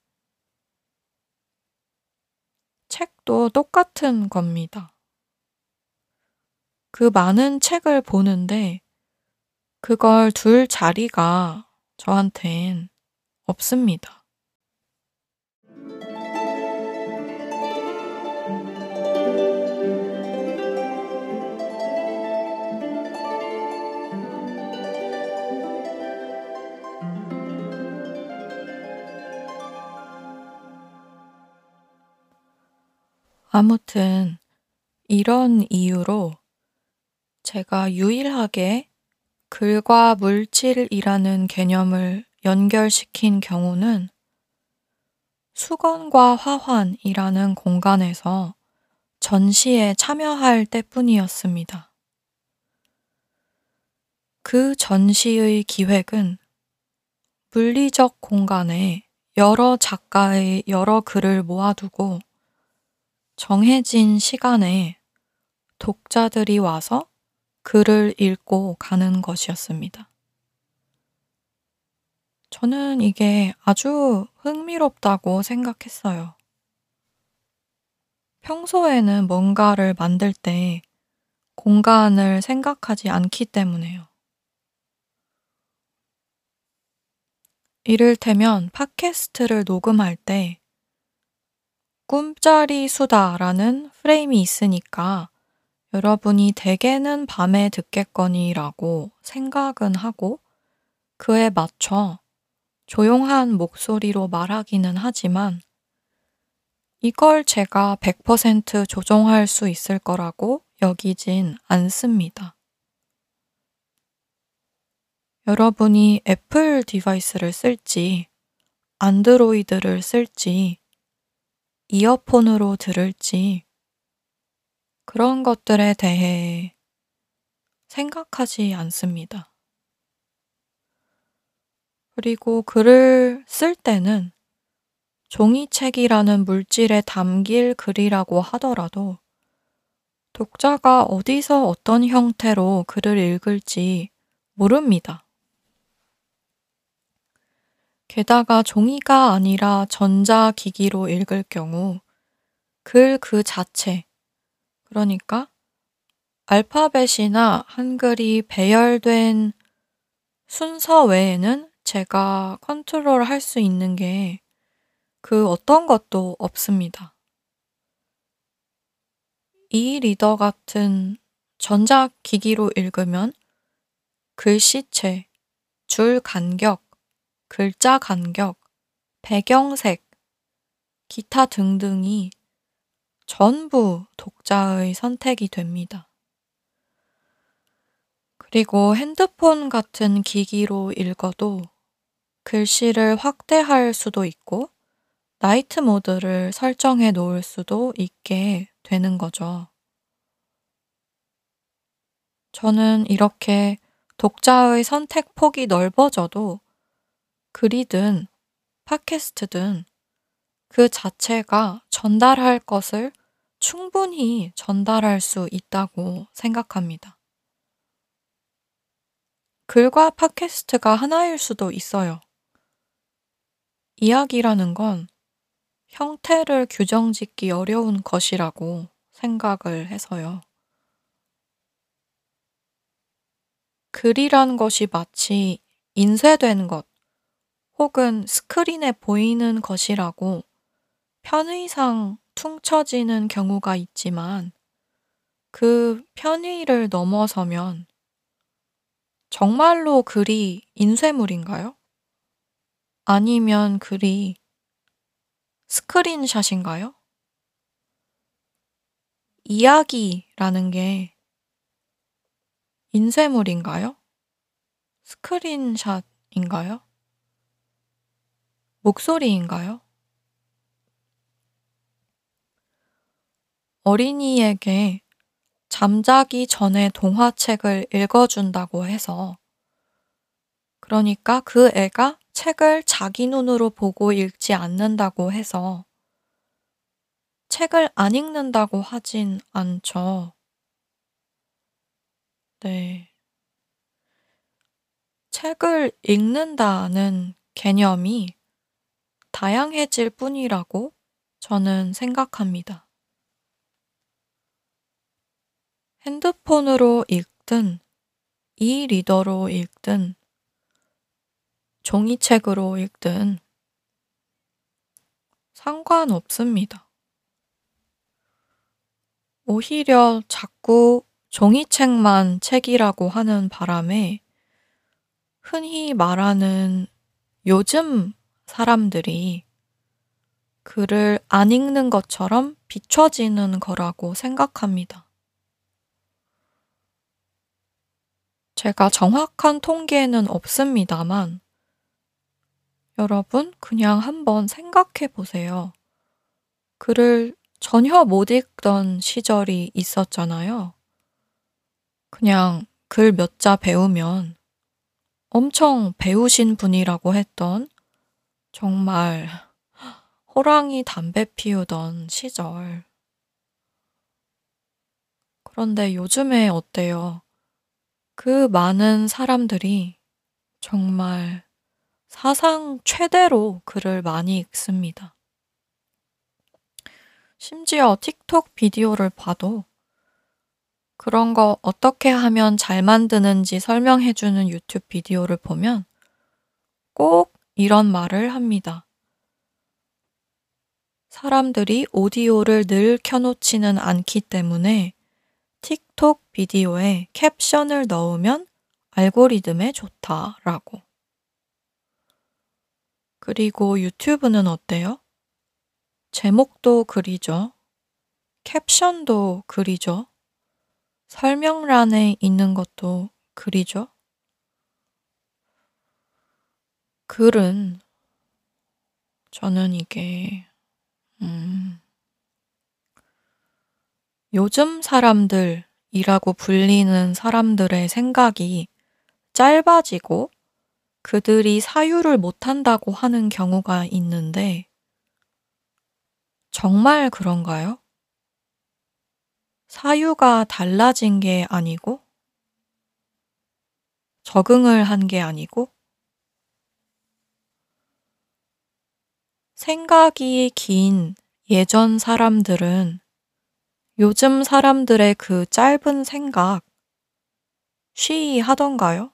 책도 똑같은 겁니다. 그 많은 책을 보는데 그걸 둘 자리가 저한텐 없습니다. 아무튼 이런 이유로 제가 유일하게 글과 물질이라는 개념을 연결시킨 경우는 수건과 화환이라는 공간에서 전시에 참여할 때뿐이었습니다. 그 전시의 기획은 물리적 공간에 여러 작가의 여러 글을 모아두고 정해진 시간에 독자들이 와서 글을 읽고 가는 것이었습니다. 저는 이게 아주 흥미롭다고 생각했어요. 평소에는 뭔가를 만들 때 공간을 생각하지 않기 때문에요. 이를테면 팟캐스트를 녹음할 때 꿈짜리 수다라는 프레임이 있으니까 여러분이 대개는 밤에 듣겠거니라고 생각은 하고 그에 맞춰 조용한 목소리로 말하기는 하지만 이걸 제가 100% 조정할 수 있을 거라고 여기진 않습니다. 여러분이 Apple device를 쓸지, Android를 쓸지, 이어폰으로 들을지 그런 것들에 대해 생각하지 않습니다. 그리고 글을 쓸 때는 종이책이라는 물질에 담길 글이라고 하더라도 독자가 어디서 어떤 형태로 글을 읽을지 모릅니다. 게다가 종이가 아니라 전자기기로 읽을 경우 글 그 자체, 그러니까 알파벳이나 한글이 배열된 순서 외에는 제가 컨트롤 할 수 있는 게 그 어떤 것도 없습니다. 이 리더 같은 전자기기로 읽으면 글씨체, 줄 간격, 글자 간격, 배경색, 기타 등등이 전부 독자의 선택이 됩니다. 그리고 핸드폰 같은 기기로 읽어도 글씨를 확대할 수도 있고 나이트 모드를 설정해 놓을 수도 있게 되는 거죠. 저는 이렇게 독자의 선택 폭이 넓어져도 글이든 팟캐스트든 그 자체가 전달할 것을 충분히 전달할 수 있다고 생각합니다. 글과 팟캐스트가 하나일 수도 있어요. 이야기라는 건 형태를 규정 짓기 어려운 것이라고 생각을 해서요. 글이란 것이 마치 인쇄된 것, 혹은 스크린에 보이는 것이라고 편의상 퉁쳐지는 경우가 있지만 그 편의를 넘어서면 정말로 글이 인쇄물인가요? 아니면 글이 스크린샷인가요? 이야기라는 게 인쇄물인가요? 스크린샷인가요? 목소리인가요? 어린이에게 잠자기 전에 동화책을 읽어준다고 해서 그러니까 그 애가 책을 자기 눈으로 보고 읽지 않는다고 해서 책을 안 읽는다고 하진 않죠. 네. 책을 읽는다는 개념이 다양해질 뿐이라고 저는 생각합니다. 핸드폰으로 읽든, 이 리더로 읽든, 종이책으로 읽든 상관없습니다. 오히려 자꾸 종이책만 책이라고 하는 바람에 흔히 말하는 요즘 사람들이 글을 안 읽는 것처럼 비춰지는 거라고 생각합니다. 제가 정확한 통계는 없습니다만 여러분, 그냥 한번 생각해 보세요. 글을 전혀 못 읽던 시절이 있었잖아요. 그냥 글 몇 자 배우면 엄청 배우신 분이라고 했던 정말 호랑이 담배 피우던 시절. 그런데 요즘에 어때요? 그 많은 사람들이 정말 사상 최대로 글을 많이 읽습니다. 심지어 틱톡 비디오를 봐도 그런 거 어떻게 하면 잘 만드는지 설명해주는 유튜브 비디오를 보면 꼭 이런 말을 합니다. 사람들이 오디오를 늘 켜놓지는 않기 때문에 틱톡 비디오에 캡션을 넣으면 알고리즘에 좋다라고. 그리고 유튜브는 어때요? 제목도 글이죠. 캡션도 글이죠. 설명란에 있는 것도 글이죠. 글은 저는 이게 음, 요즘 사람들이라고 불리는 사람들의 생각이 짧아지고 그들이 사유를 못한다고 하는 경우가 있는데, 정말 그런가요? 사유가 달라진 게 아니고, 적응을 한 게 아니고, 생각이 긴 예전 사람들은 요즘 사람들의 그 짧은 생각 쉬이 하던가요?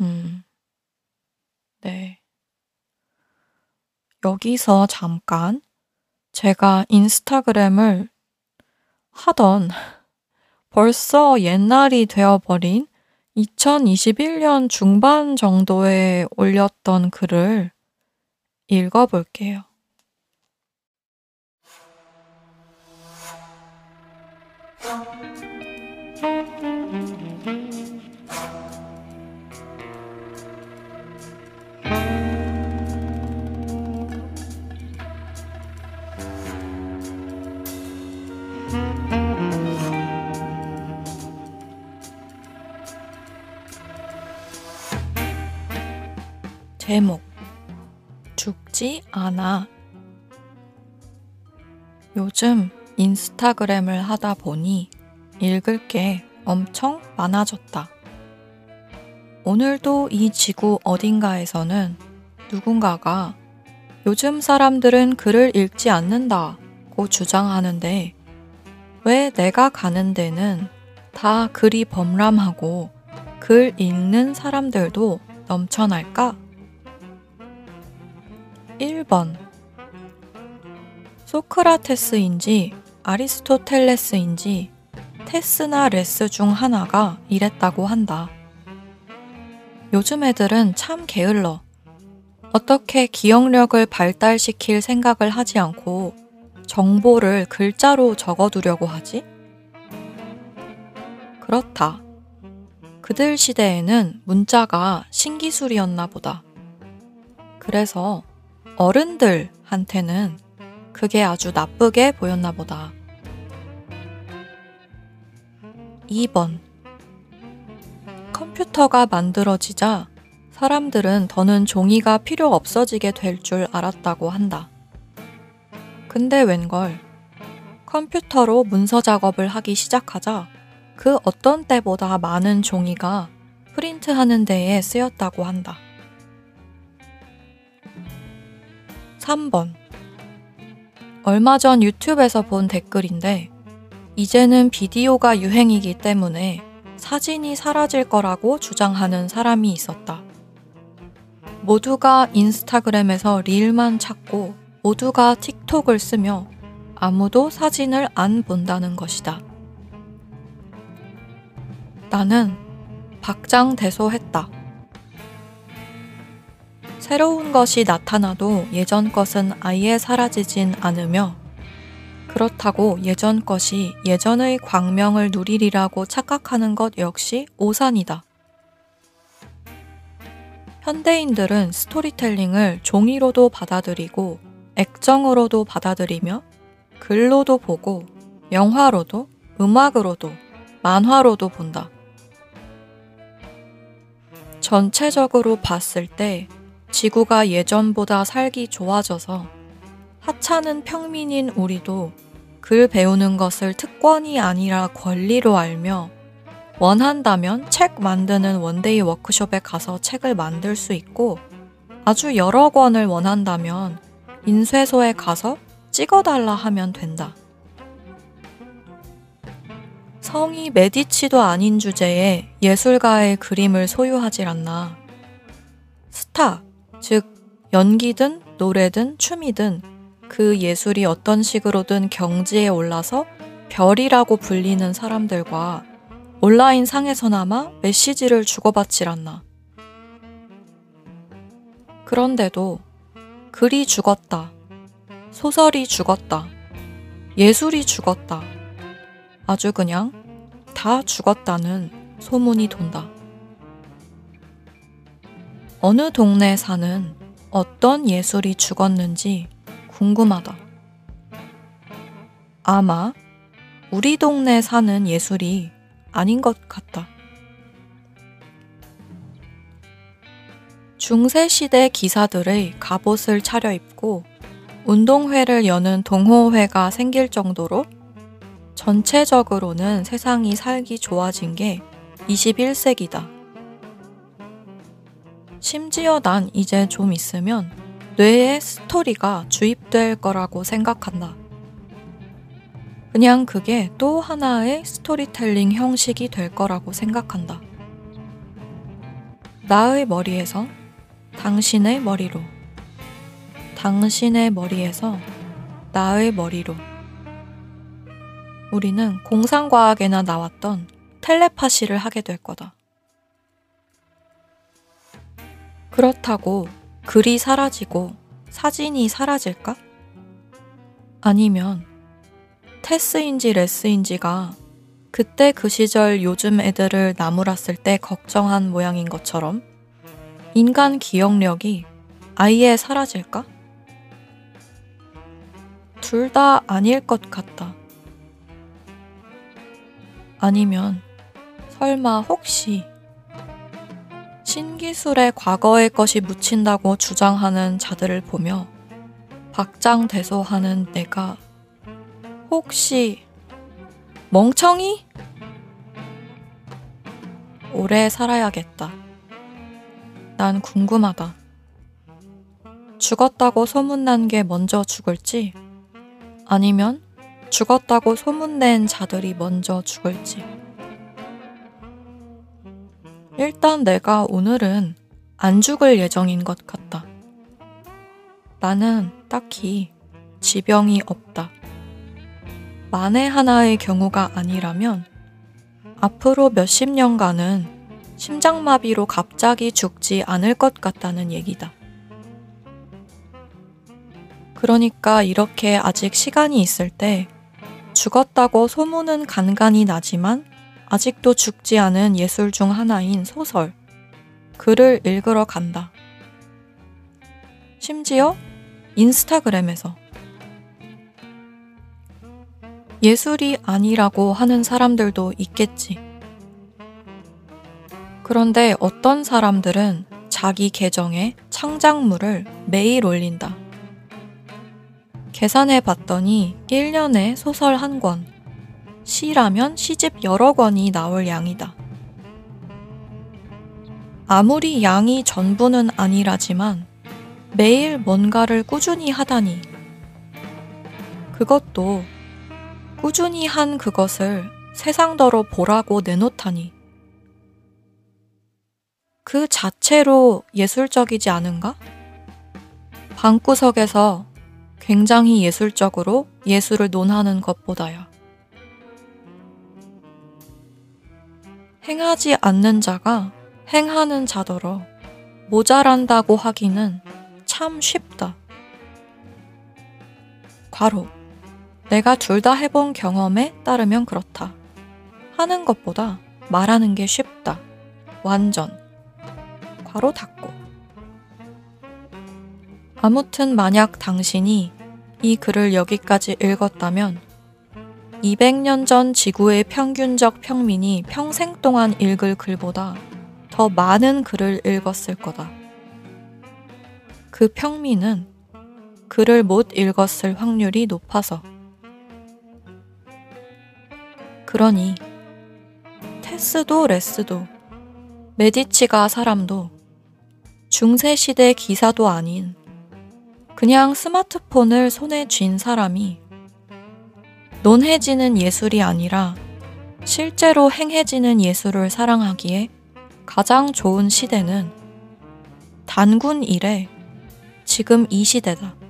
음, 네. 여기서 잠깐 제가 인스타그램을 하던 벌써 옛날이 되어버린 2021년 중반 정도에 올렸던 글을 읽어볼게요. 제목 죽지 않아 요즘 인스타그램을 하다 보니 읽을 게 엄청 많아졌다. 오늘도 이 지구 어딘가에서는 누군가가 요즘 사람들은 글을 읽지 않는다고 주장하는데 왜 내가 가는 데는 다 글이 범람하고 글 읽는 사람들도 넘쳐날까? 1번 소크라테스인지 아리스토텔레스인지 테스나 레스 중 하나가 이랬다고 한다. 요즘 애들은 참 게을러. 어떻게 기억력을 발달시킬 생각을 하지 않고 정보를 글자로 적어두려고 하지? 그렇다. 그들 시대에는 문자가 신기술이었나 보다. 그래서 어른들한테는 그게 아주 나쁘게 보였나 보다. 2번. 컴퓨터가 만들어지자 사람들은 더는 종이가 필요 없어지게 될 줄 알았다고 한다. 근데 웬걸 컴퓨터로 문서 작업을 하기 시작하자 그 어떤 때보다 많은 종이가 프린트하는 데에 쓰였다고 한다. 3번. 얼마 전 유튜브에서 본 댓글인데, 이제는 비디오가 유행이기 때문에 사진이 사라질 거라고 주장하는 사람이 있었다. 모두가 인스타그램에서 릴만 찾고 모두가 틱톡을 쓰며 아무도 사진을 안 본다는 것이다. 나는 박장대소했다. 새로운 것이 나타나도 예전 것은 아예 사라지진 않으며 그렇다고 예전 것이 예전의 광명을 누리리라고 착각하는 것 역시 오산이다. 현대인들은 스토리텔링을 종이로도 받아들이고 액정으로도 받아들이며 글로도 보고 영화로도 음악으로도 만화로도 본다. 전체적으로 봤을 때 지구가 예전보다 살기 좋아져서 하찮은 평민인 우리도 글 배우는 것을 특권이 아니라 권리로 알며 원한다면 책 만드는 one-day 워크숍에 가서 책을 만들 수 있고 아주 여러 권을 원한다면 인쇄소에 가서 찍어달라 하면 된다. 성이 메디치도 아닌 주제에 예술가의 그림을 소유하질 않나. 스타, 즉, 연기든 노래든 춤이든 그 예술이 어떤 식으로든 경지에 올라서 별이라고 불리는 사람들과 온라인 상에서나마 메시지를 주고받질 않나. 그런데도 글이 죽었다. 소설이 죽었다. 예술이 죽었다. 아주 그냥 다 죽었다는 소문이 돈다. 어느 동네 사는 어떤 예술이 죽었는지 궁금하다. 아마 우리 동네 사는 예술이 아닌 것 같다. 중세시대 기사들의 갑옷을 차려입고 운동회를 여는 동호회가 생길 정도로 전체적으로는 세상이 살기 좋아진 게 21세기다. 심지어 난 이제 좀 있으면 뇌에 스토리가 주입될 거라고 생각한다. 그냥 그게 또 하나의 스토리텔링 형식이 될 거라고 생각한다. 나의 머리에서 당신의 머리로, 당신의 머리에서 나의 머리로. 우리는 공상과학에나 나왔던 텔레파시를 하게 될 거다. 그렇다고 글이 사라지고 사진이 사라질까? 아니면 테스인지 레스인지가 그때 그 시절 요즘 애들을 나무랐을 때 걱정한 모양인 것처럼 인간 기억력이 아예 사라질까? 둘 다 아닐 것 같다. 아니면 설마 혹시 신기술에 과거의 것이 묻힌다고 주장하는 자들을 보며 박장대소하는 내가 혹시 멍청이? 오래 살아야겠다. 난 궁금하다. 죽었다고 소문난 게 먼저 죽을지, 아니면 죽었다고 소문낸 자들이 먼저 죽을지. 일단 내가 오늘은 안 죽을 예정인 것 같다. 나는 딱히 지병이 없다. 만에 하나의 경우가 아니라면 앞으로 몇십 년간은 심장마비로 갑자기 죽지 않을 것 같다는 얘기다. 그러니까 이렇게 아직 시간이 있을 때 죽었다고 소문은 간간히 나지만 아직도 죽지 않은 예술 중 하나인 소설, 글을 읽으러 간다. 심지어 인스타그램에서 예술이 아니라고 하는 사람들도 있겠지. 그런데 어떤 사람들은 자기 계정에 창작물을 매일 올린다. 계산해 봤더니 1년에 소설 한 권, 시라면 시집 여러 권이 나올 양이다. 아무리 양이 전부는 아니라지만 매일 뭔가를 꾸준히 하다니. 그것도 꾸준히 한 그것을 세상더러 보라고 내놓다니. 그 자체로 예술적이지 않은가? 방구석에서 굉장히 예술적으로 예술을 논하는 것보다야. 행하지 않는 자가 행하는 자더러 모자란다고 하기는 참 쉽다. 과로. 내가 둘 다 해본 경험에 따르면 그렇다. 하는 것보다 말하는 게 쉽다. 완전. 괄호 닫고. 아무튼 만약 당신이 이 글을 여기까지 읽었다면 200년 전 지구의 평균적 평민이 평생 동안 읽을 글보다 더 많은 글을 읽었을 거다. 그 평민은 글을 못 읽었을 확률이 높아서. 그러니 테스도 레스도 메디치가 사람도 중세시대 기사도 아닌 그냥 스마트폰을 손에 쥔 사람이 논해지는 예술이 아니라 실제로 행해지는 예술을 사랑하기에 가장 좋은 시대는 단군 이래 지금 이 시대다.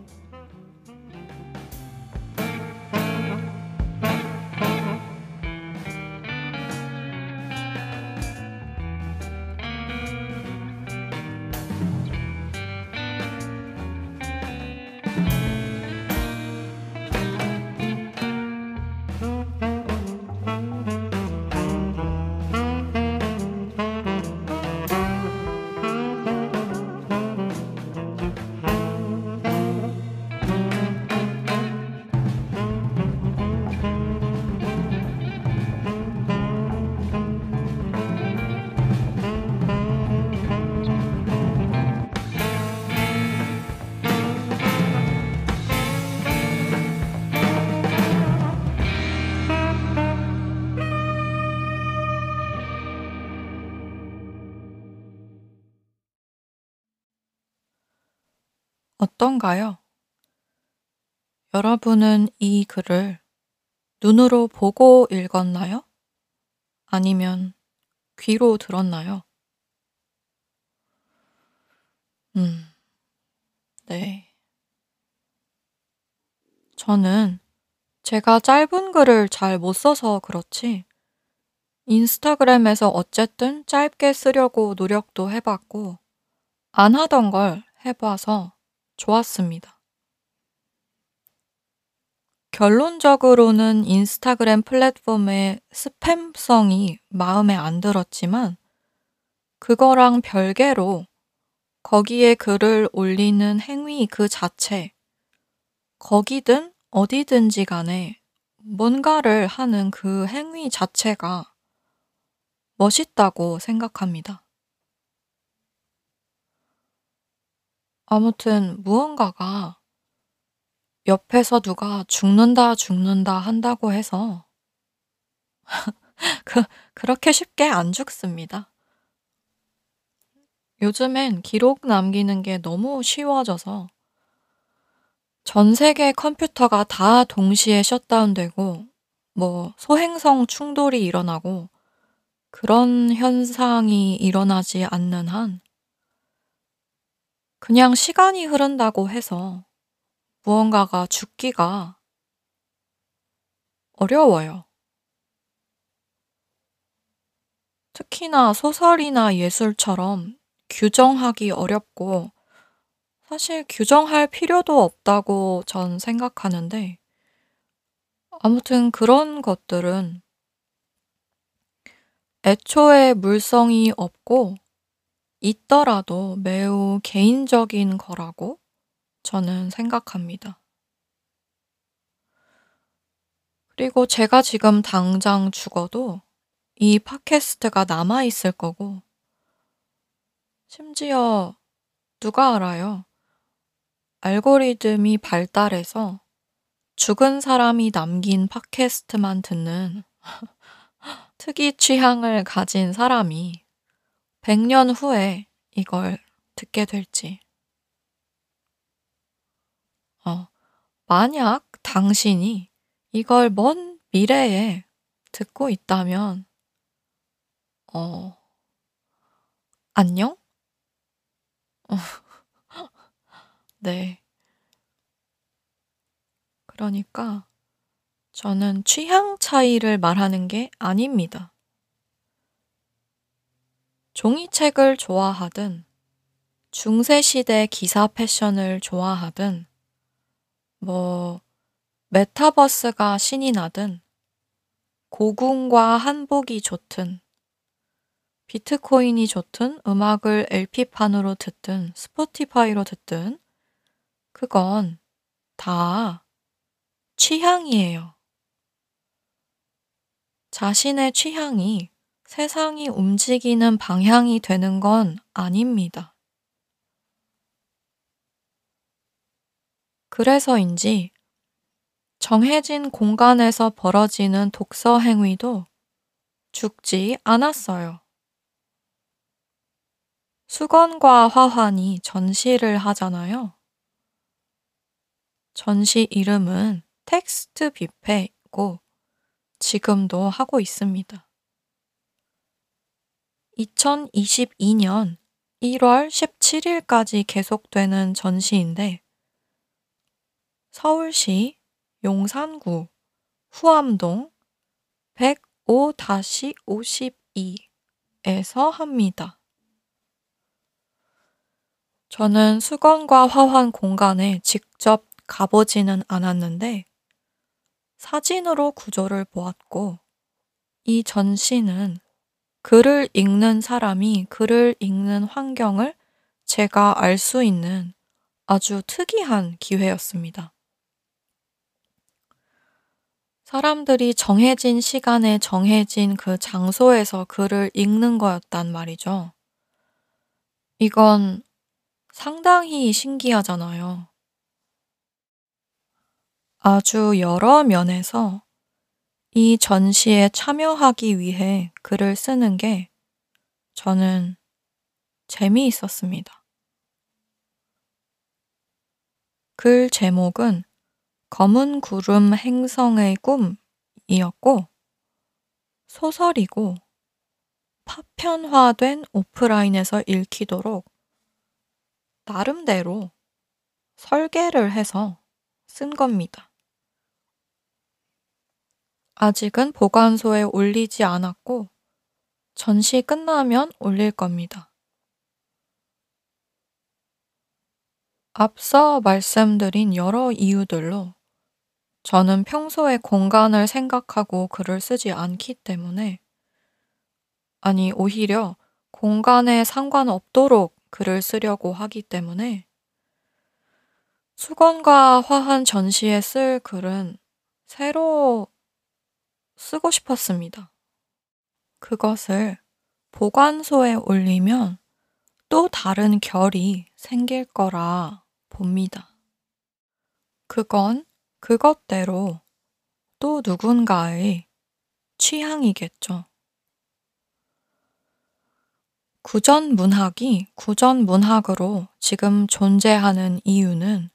어떤가요? 여러분은 이 글을 눈으로 보고 읽었나요? 아니면 귀로 들었나요? 음, 네. 저는 제가 짧은 글을 잘 못 써서 그렇지, 인스타그램에서 어쨌든 짧게 쓰려고 노력도 해봤고, 안 하던 걸 해봐서 좋았습니다. 결론적으로는 인스타그램 플랫폼의 스팸성이 마음에 안 들었지만, 그거랑 별개로 거기에 글을 올리는 행위 그 자체, 거기든 어디든지 간에 뭔가를 하는 그 행위 자체가 멋있다고 생각합니다. 아무튼 무언가가 옆에서 누가 죽는다, 죽는다 한다고 해서 그, 그렇게 쉽게 안 죽습니다. 요즘엔 기록 남기는 게 너무 쉬워져서 전 세계 컴퓨터가 다 동시에 셧다운되고 뭐 소행성 충돌이 일어나고 그런 현상이 일어나지 않는 한 그냥 시간이 흐른다고 해서 무언가가 죽기가 어려워요. 특히나 소설이나 예술처럼 규정하기 어렵고 사실 규정할 필요도 없다고 전 생각하는데 아무튼 그런 것들은 애초에 물성이 없고 있더라도 매우 개인적인 거라고 저는 생각합니다. 그리고 제가 지금 당장 죽어도 이 팟캐스트가 남아있을 거고, 심지어 누가 알아요? 알고리즘이 발달해서 죽은 사람이 남긴 팟캐스트만 듣는 특이 취향을 가진 사람이 100년 후에 이걸 듣게 될지. 어, 만약 당신이 이걸 먼 미래에 듣고 있다면, 어, 안녕? 네. 그러니까 저는 취향 차이를 말하는 게 아닙니다. 종이책을 좋아하든, 중세시대 기사 패션을 좋아하든, 뭐, 메타버스가 신이 나든, 고궁과 한복이 좋든, 비트코인이 좋든, 음악을 LP판으로 듣든, 스포티파이로 듣든, 그건 다 취향이에요. 자신의 취향이 세상이 움직이는 방향이 되는 건 아닙니다. 그래서인지 정해진 공간에서 벌어지는 독서 행위도 죽지 않았어요. 수건과 화환이 전시를 하잖아요. 전시 이름은 텍스트 뷔페고 지금도 하고 있습니다. 2022년 1월 17일까지 계속되는 전시인데 서울시 용산구 후암동 105-52에서 합니다. 저는 수건과 화환 공간에 직접 가보지는 않았는데 사진으로 구조를 보았고 이 전시는 글을 읽는 사람이 글을 읽는 환경을 제가 알 수 있는 아주 특이한 기회였습니다. 사람들이 정해진 시간에 정해진 그 장소에서 글을 읽는 거였단 말이죠. 이건 상당히 신기하잖아요. 아주 여러 면에서 이 전시에 참여하기 위해 글을 쓰는 게 저는 재미있었습니다. 글 제목은 검은 구름 행성의 꿈이었고, 소설이고, 파편화된 오프라인에서 읽히도록 나름대로 설계를 해서 쓴 겁니다. 아직은 보관소에 올리지 않았고, 전시 끝나면 올릴 겁니다. 앞서 말씀드린 여러 이유들로 저는 평소에 공간을 생각하고 글을 쓰지 않기 때문에, 아니, 오히려 공간에 상관없도록 글을 쓰려고 하기 때문에, 수건과 화한 전시에 쓸 글은 새로 쓰고 싶었습니다. 그것을 보관소에 올리면 또 다른 결이 생길 거라 봅니다. 그건 그것대로 또 누군가의 취향이겠죠. 구전 문학이 구전 문학으로 지금 존재하는 이유는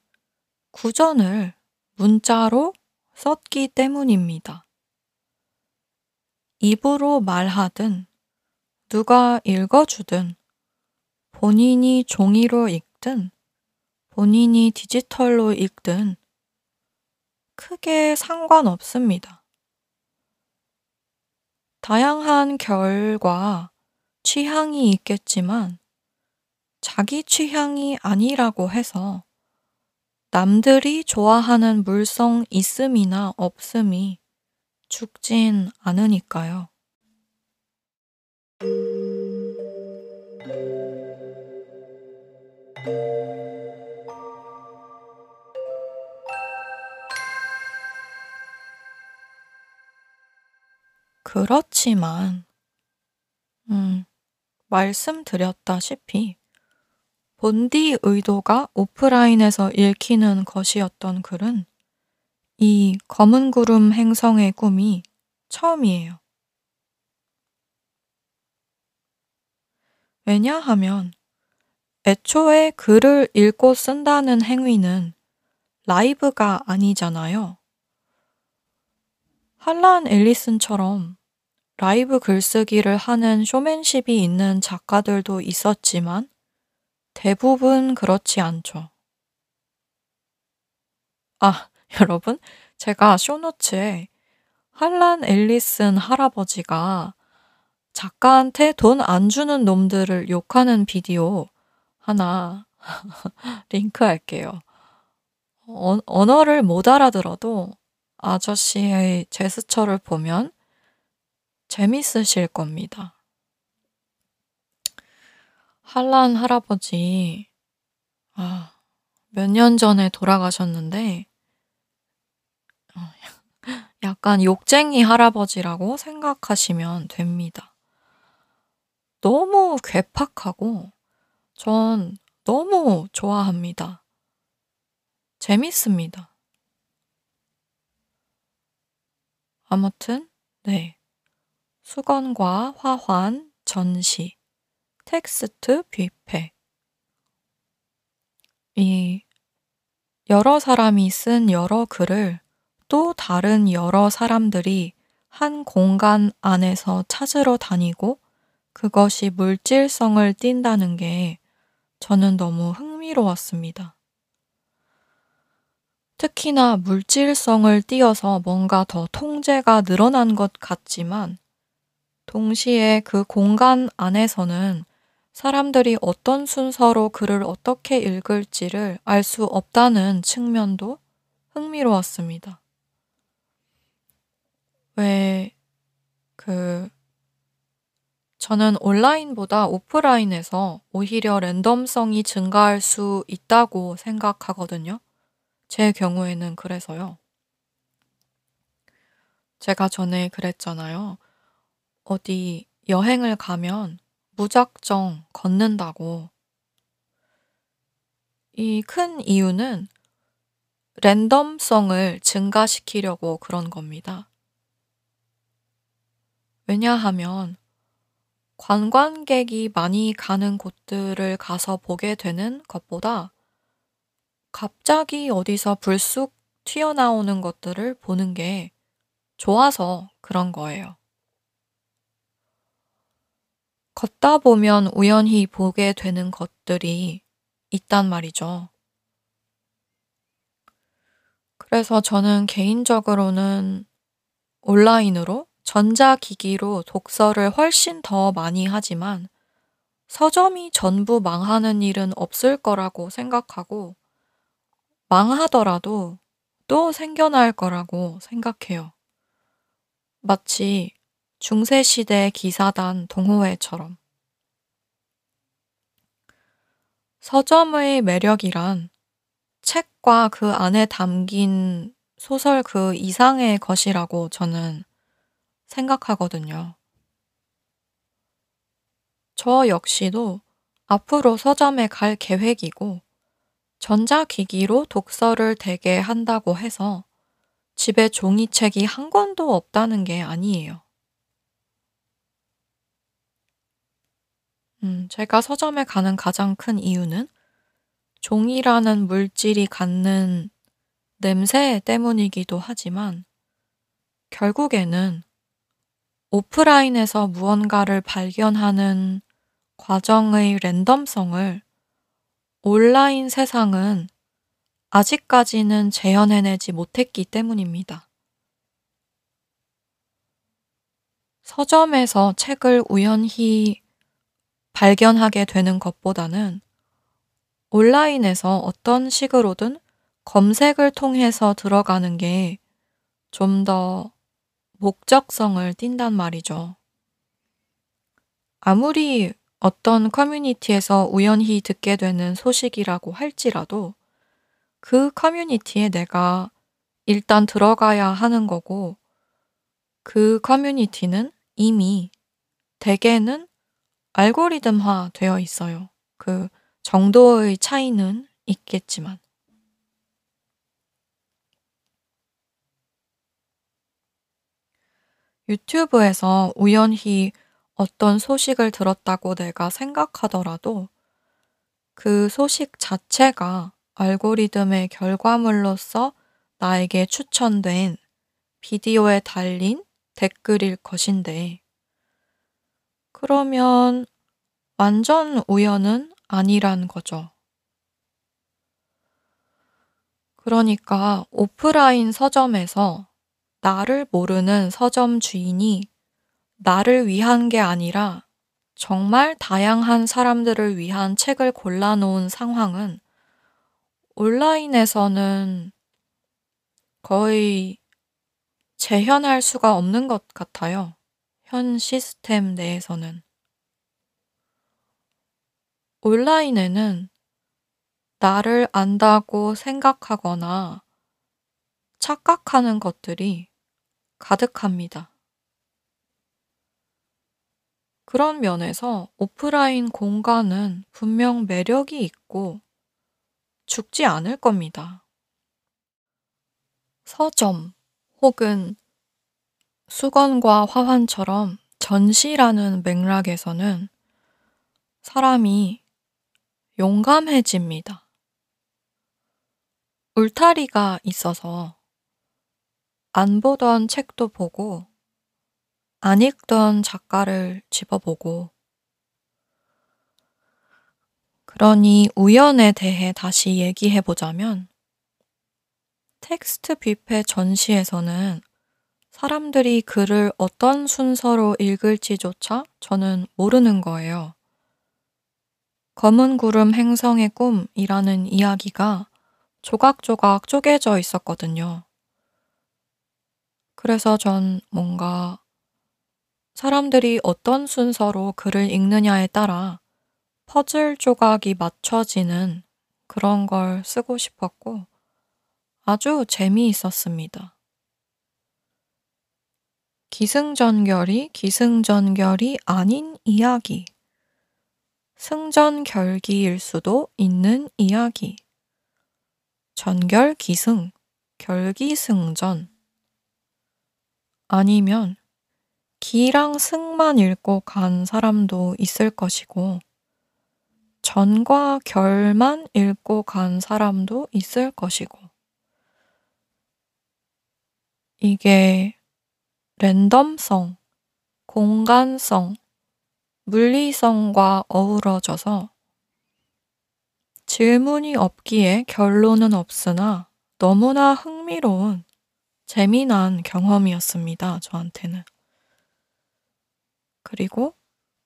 구전을 문자로 썼기 때문입니다. 입으로 말하든 누가 읽어주든 본인이 종이로 읽든 본인이 디지털로 읽든 크게 상관없습니다. 다양한 결과 취향이 있겠지만 자기 취향이 아니라고 해서 남들이 좋아하는 물성 있음이나 없음이 죽진 않으니까요. 그렇지만, 음, 말씀드렸다시피, 본디 의도가 오프라인에서 읽히는 것이었던 글은 이 검은 구름 행성의 꿈이 처음이에요. 왜냐하면 애초에 글을 읽고 쓴다는 행위는 라이브가 아니잖아요. 할란 앨리슨처럼 라이브 글쓰기를 하는 쇼맨십이 있는 작가들도 있었지만 대부분 그렇지 않죠. 아, 여러분, 제가 쇼노츠에 할란 앨리슨 할아버지가 작가한테 돈 안 주는 놈들을 욕하는 비디오 하나 링크할게요. 어, 언어를 못 알아들어도 아저씨의 제스처를 보면 재밌으실 겁니다. 한란 할아버지, 아, 몇 년 전에 돌아가셨는데, 어, 약간 욕쟁이 할아버지라고 생각하시면 됩니다. 너무 괴팍하고, 전 너무 좋아합니다. 재밌습니다. 아무튼, 네. 수건과 화환, 전시, 텍스트, 뷔페. 이 여러 사람이 쓴 여러 글을 또 다른 여러 사람들이 한 공간 안에서 찾으러 다니고 그것이 물질성을 띈다는 게 저는 너무 흥미로웠습니다. 특히나 물질성을 띄어서 뭔가 더 통제가 늘어난 것 같지만 동시에 그 공간 안에서는 사람들이 어떤 순서로 글을 어떻게 읽을지를 알 수 없다는 측면도 흥미로웠습니다. 왜, 그, 저는 온라인보다 오프라인에서 오히려 랜덤성이 증가할 수 있다고 생각하거든요. 제 경우에는 그래서요. 제가 전에 그랬잖아요. 어디 여행을 가면 무작정 걷는다고. 이 큰 이유는 랜덤성을 증가시키려고 그런 겁니다. 왜냐하면 관광객이 많이 가는 곳들을 가서 보게 되는 것보다 갑자기 어디서 불쑥 튀어나오는 것들을 보는 게 좋아서 그런 거예요. 걷다 보면 우연히 보게 되는 것들이 있단 말이죠. 그래서 저는 개인적으로는 온라인으로 전자기기로 독서를 훨씬 더 많이 하지만 서점이 전부 망하는 일은 없을 거라고 생각하고 망하더라도 또 생겨날 거라고 생각해요. 마치 중세시대 기사단 동호회처럼. 서점의 매력이란 책과 그 안에 담긴 소설 그 이상의 것이라고 저는 생각하거든요. 저 역시도 앞으로 서점에 갈 계획이고 전자기기로 독서를 되게 한다고 해서 집에 종이책이 한 권도 없다는 게 아니에요. 음, 제가 서점에 가는 가장 큰 이유는 종이라는 물질이 갖는 냄새 때문이기도 하지만 결국에는 오프라인에서 무언가를 발견하는 과정의 랜덤성을 온라인 세상은 아직까지는 재현해내지 못했기 때문입니다. 서점에서 책을 우연히 발견하게 되는 것보다는 온라인에서 어떤 식으로든 검색을 통해서 들어가는 게 좀 더 목적성을 띈단 말이죠. 아무리 어떤 커뮤니티에서 우연히 듣게 되는 소식이라고 할지라도 그 커뮤니티에 내가 일단 들어가야 하는 거고 그 커뮤니티는 이미 대개는 알고리즘화 되어 있어요. 그 정도의 차이는 있겠지만. 유튜브에서 우연히 어떤 소식을 들었다고 내가 생각하더라도 그 소식 자체가 알고리즘의 결과물로서 나에게 추천된 비디오에 달린 댓글일 것인데, 그러면 완전 우연은 아니란 거죠. 그러니까 오프라인 서점에서 나를 모르는 서점 주인이 나를 위한 게 아니라 정말 다양한 사람들을 위한 책을 골라놓은 상황은 온라인에서는 거의 재현할 수가 없는 것 같아요. 현 시스템 내에서는. 온라인에는 나를 안다고 생각하거나 착각하는 것들이 가득합니다. 그런 면에서 오프라인 공간은 분명 매력이 있고 죽지 않을 겁니다. 서점 혹은 수건과 화환처럼 전시라는 맥락에서는 사람이 용감해집니다. 울타리가 있어서 안 보던 책도 보고 안 읽던 작가를 집어보고 그러니 우연에 대해 다시 얘기해 보자면 텍스트 뷔페 전시에서는 사람들이 글을 어떤 순서로 읽을지조차 저는 모르는 거예요. 검은 구름 행성의 꿈이라는 이야기가 조각조각 쪼개져 있었거든요. 그래서 전 뭔가 사람들이 어떤 순서로 글을 읽느냐에 따라 퍼즐 조각이 맞춰지는 그런 걸 쓰고 싶었고 아주 재미있었습니다. 기승전결이 기승전결이 아닌 이야기. 승전결기일 수도 있는 이야기. 전결기승, 결기승전. 아니면 기랑 승만 읽고 간 사람도 있을 것이고, 전과 결만 읽고 간 사람도 있을 것이고, 이게 랜덤성, 공간성, 물리성과 어우러져서 질문이 없기에 결론은 없으나 너무나 흥미로운 재미난 경험이었습니다. 저한테는. 그리고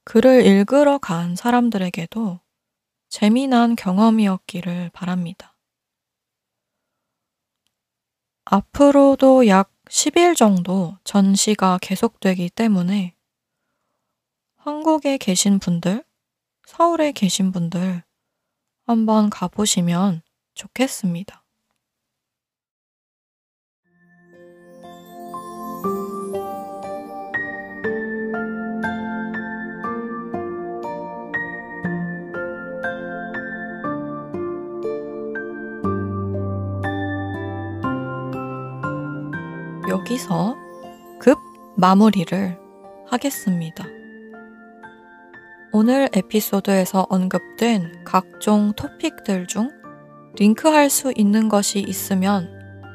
글을 읽으러 간 사람들에게도 재미난 경험이었기를 바랍니다. 앞으로도 약 10일 정도 전시가 계속되기 때문에 한국에 계신 분들, 서울에 계신 분들 한번 가보시면 좋겠습니다. 여기서 급 마무리를 하겠습니다. 오늘 에피소드에서 언급된 각종 토픽들 중 링크할 수 있는 것이 있으면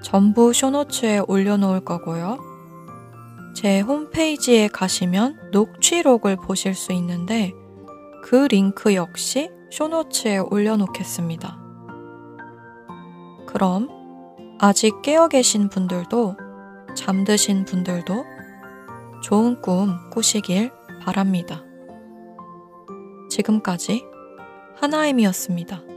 전부 쇼노츠에 올려놓을 거고요. 제 홈페이지에 가시면 녹취록을 보실 수 있는데 그 링크 역시 쇼노츠에 올려놓겠습니다. 그럼 아직 깨어 계신 분들도 잠드신 분들도 좋은 꿈 꾸시길 바랍니다. 지금까지 하나임이었습니다.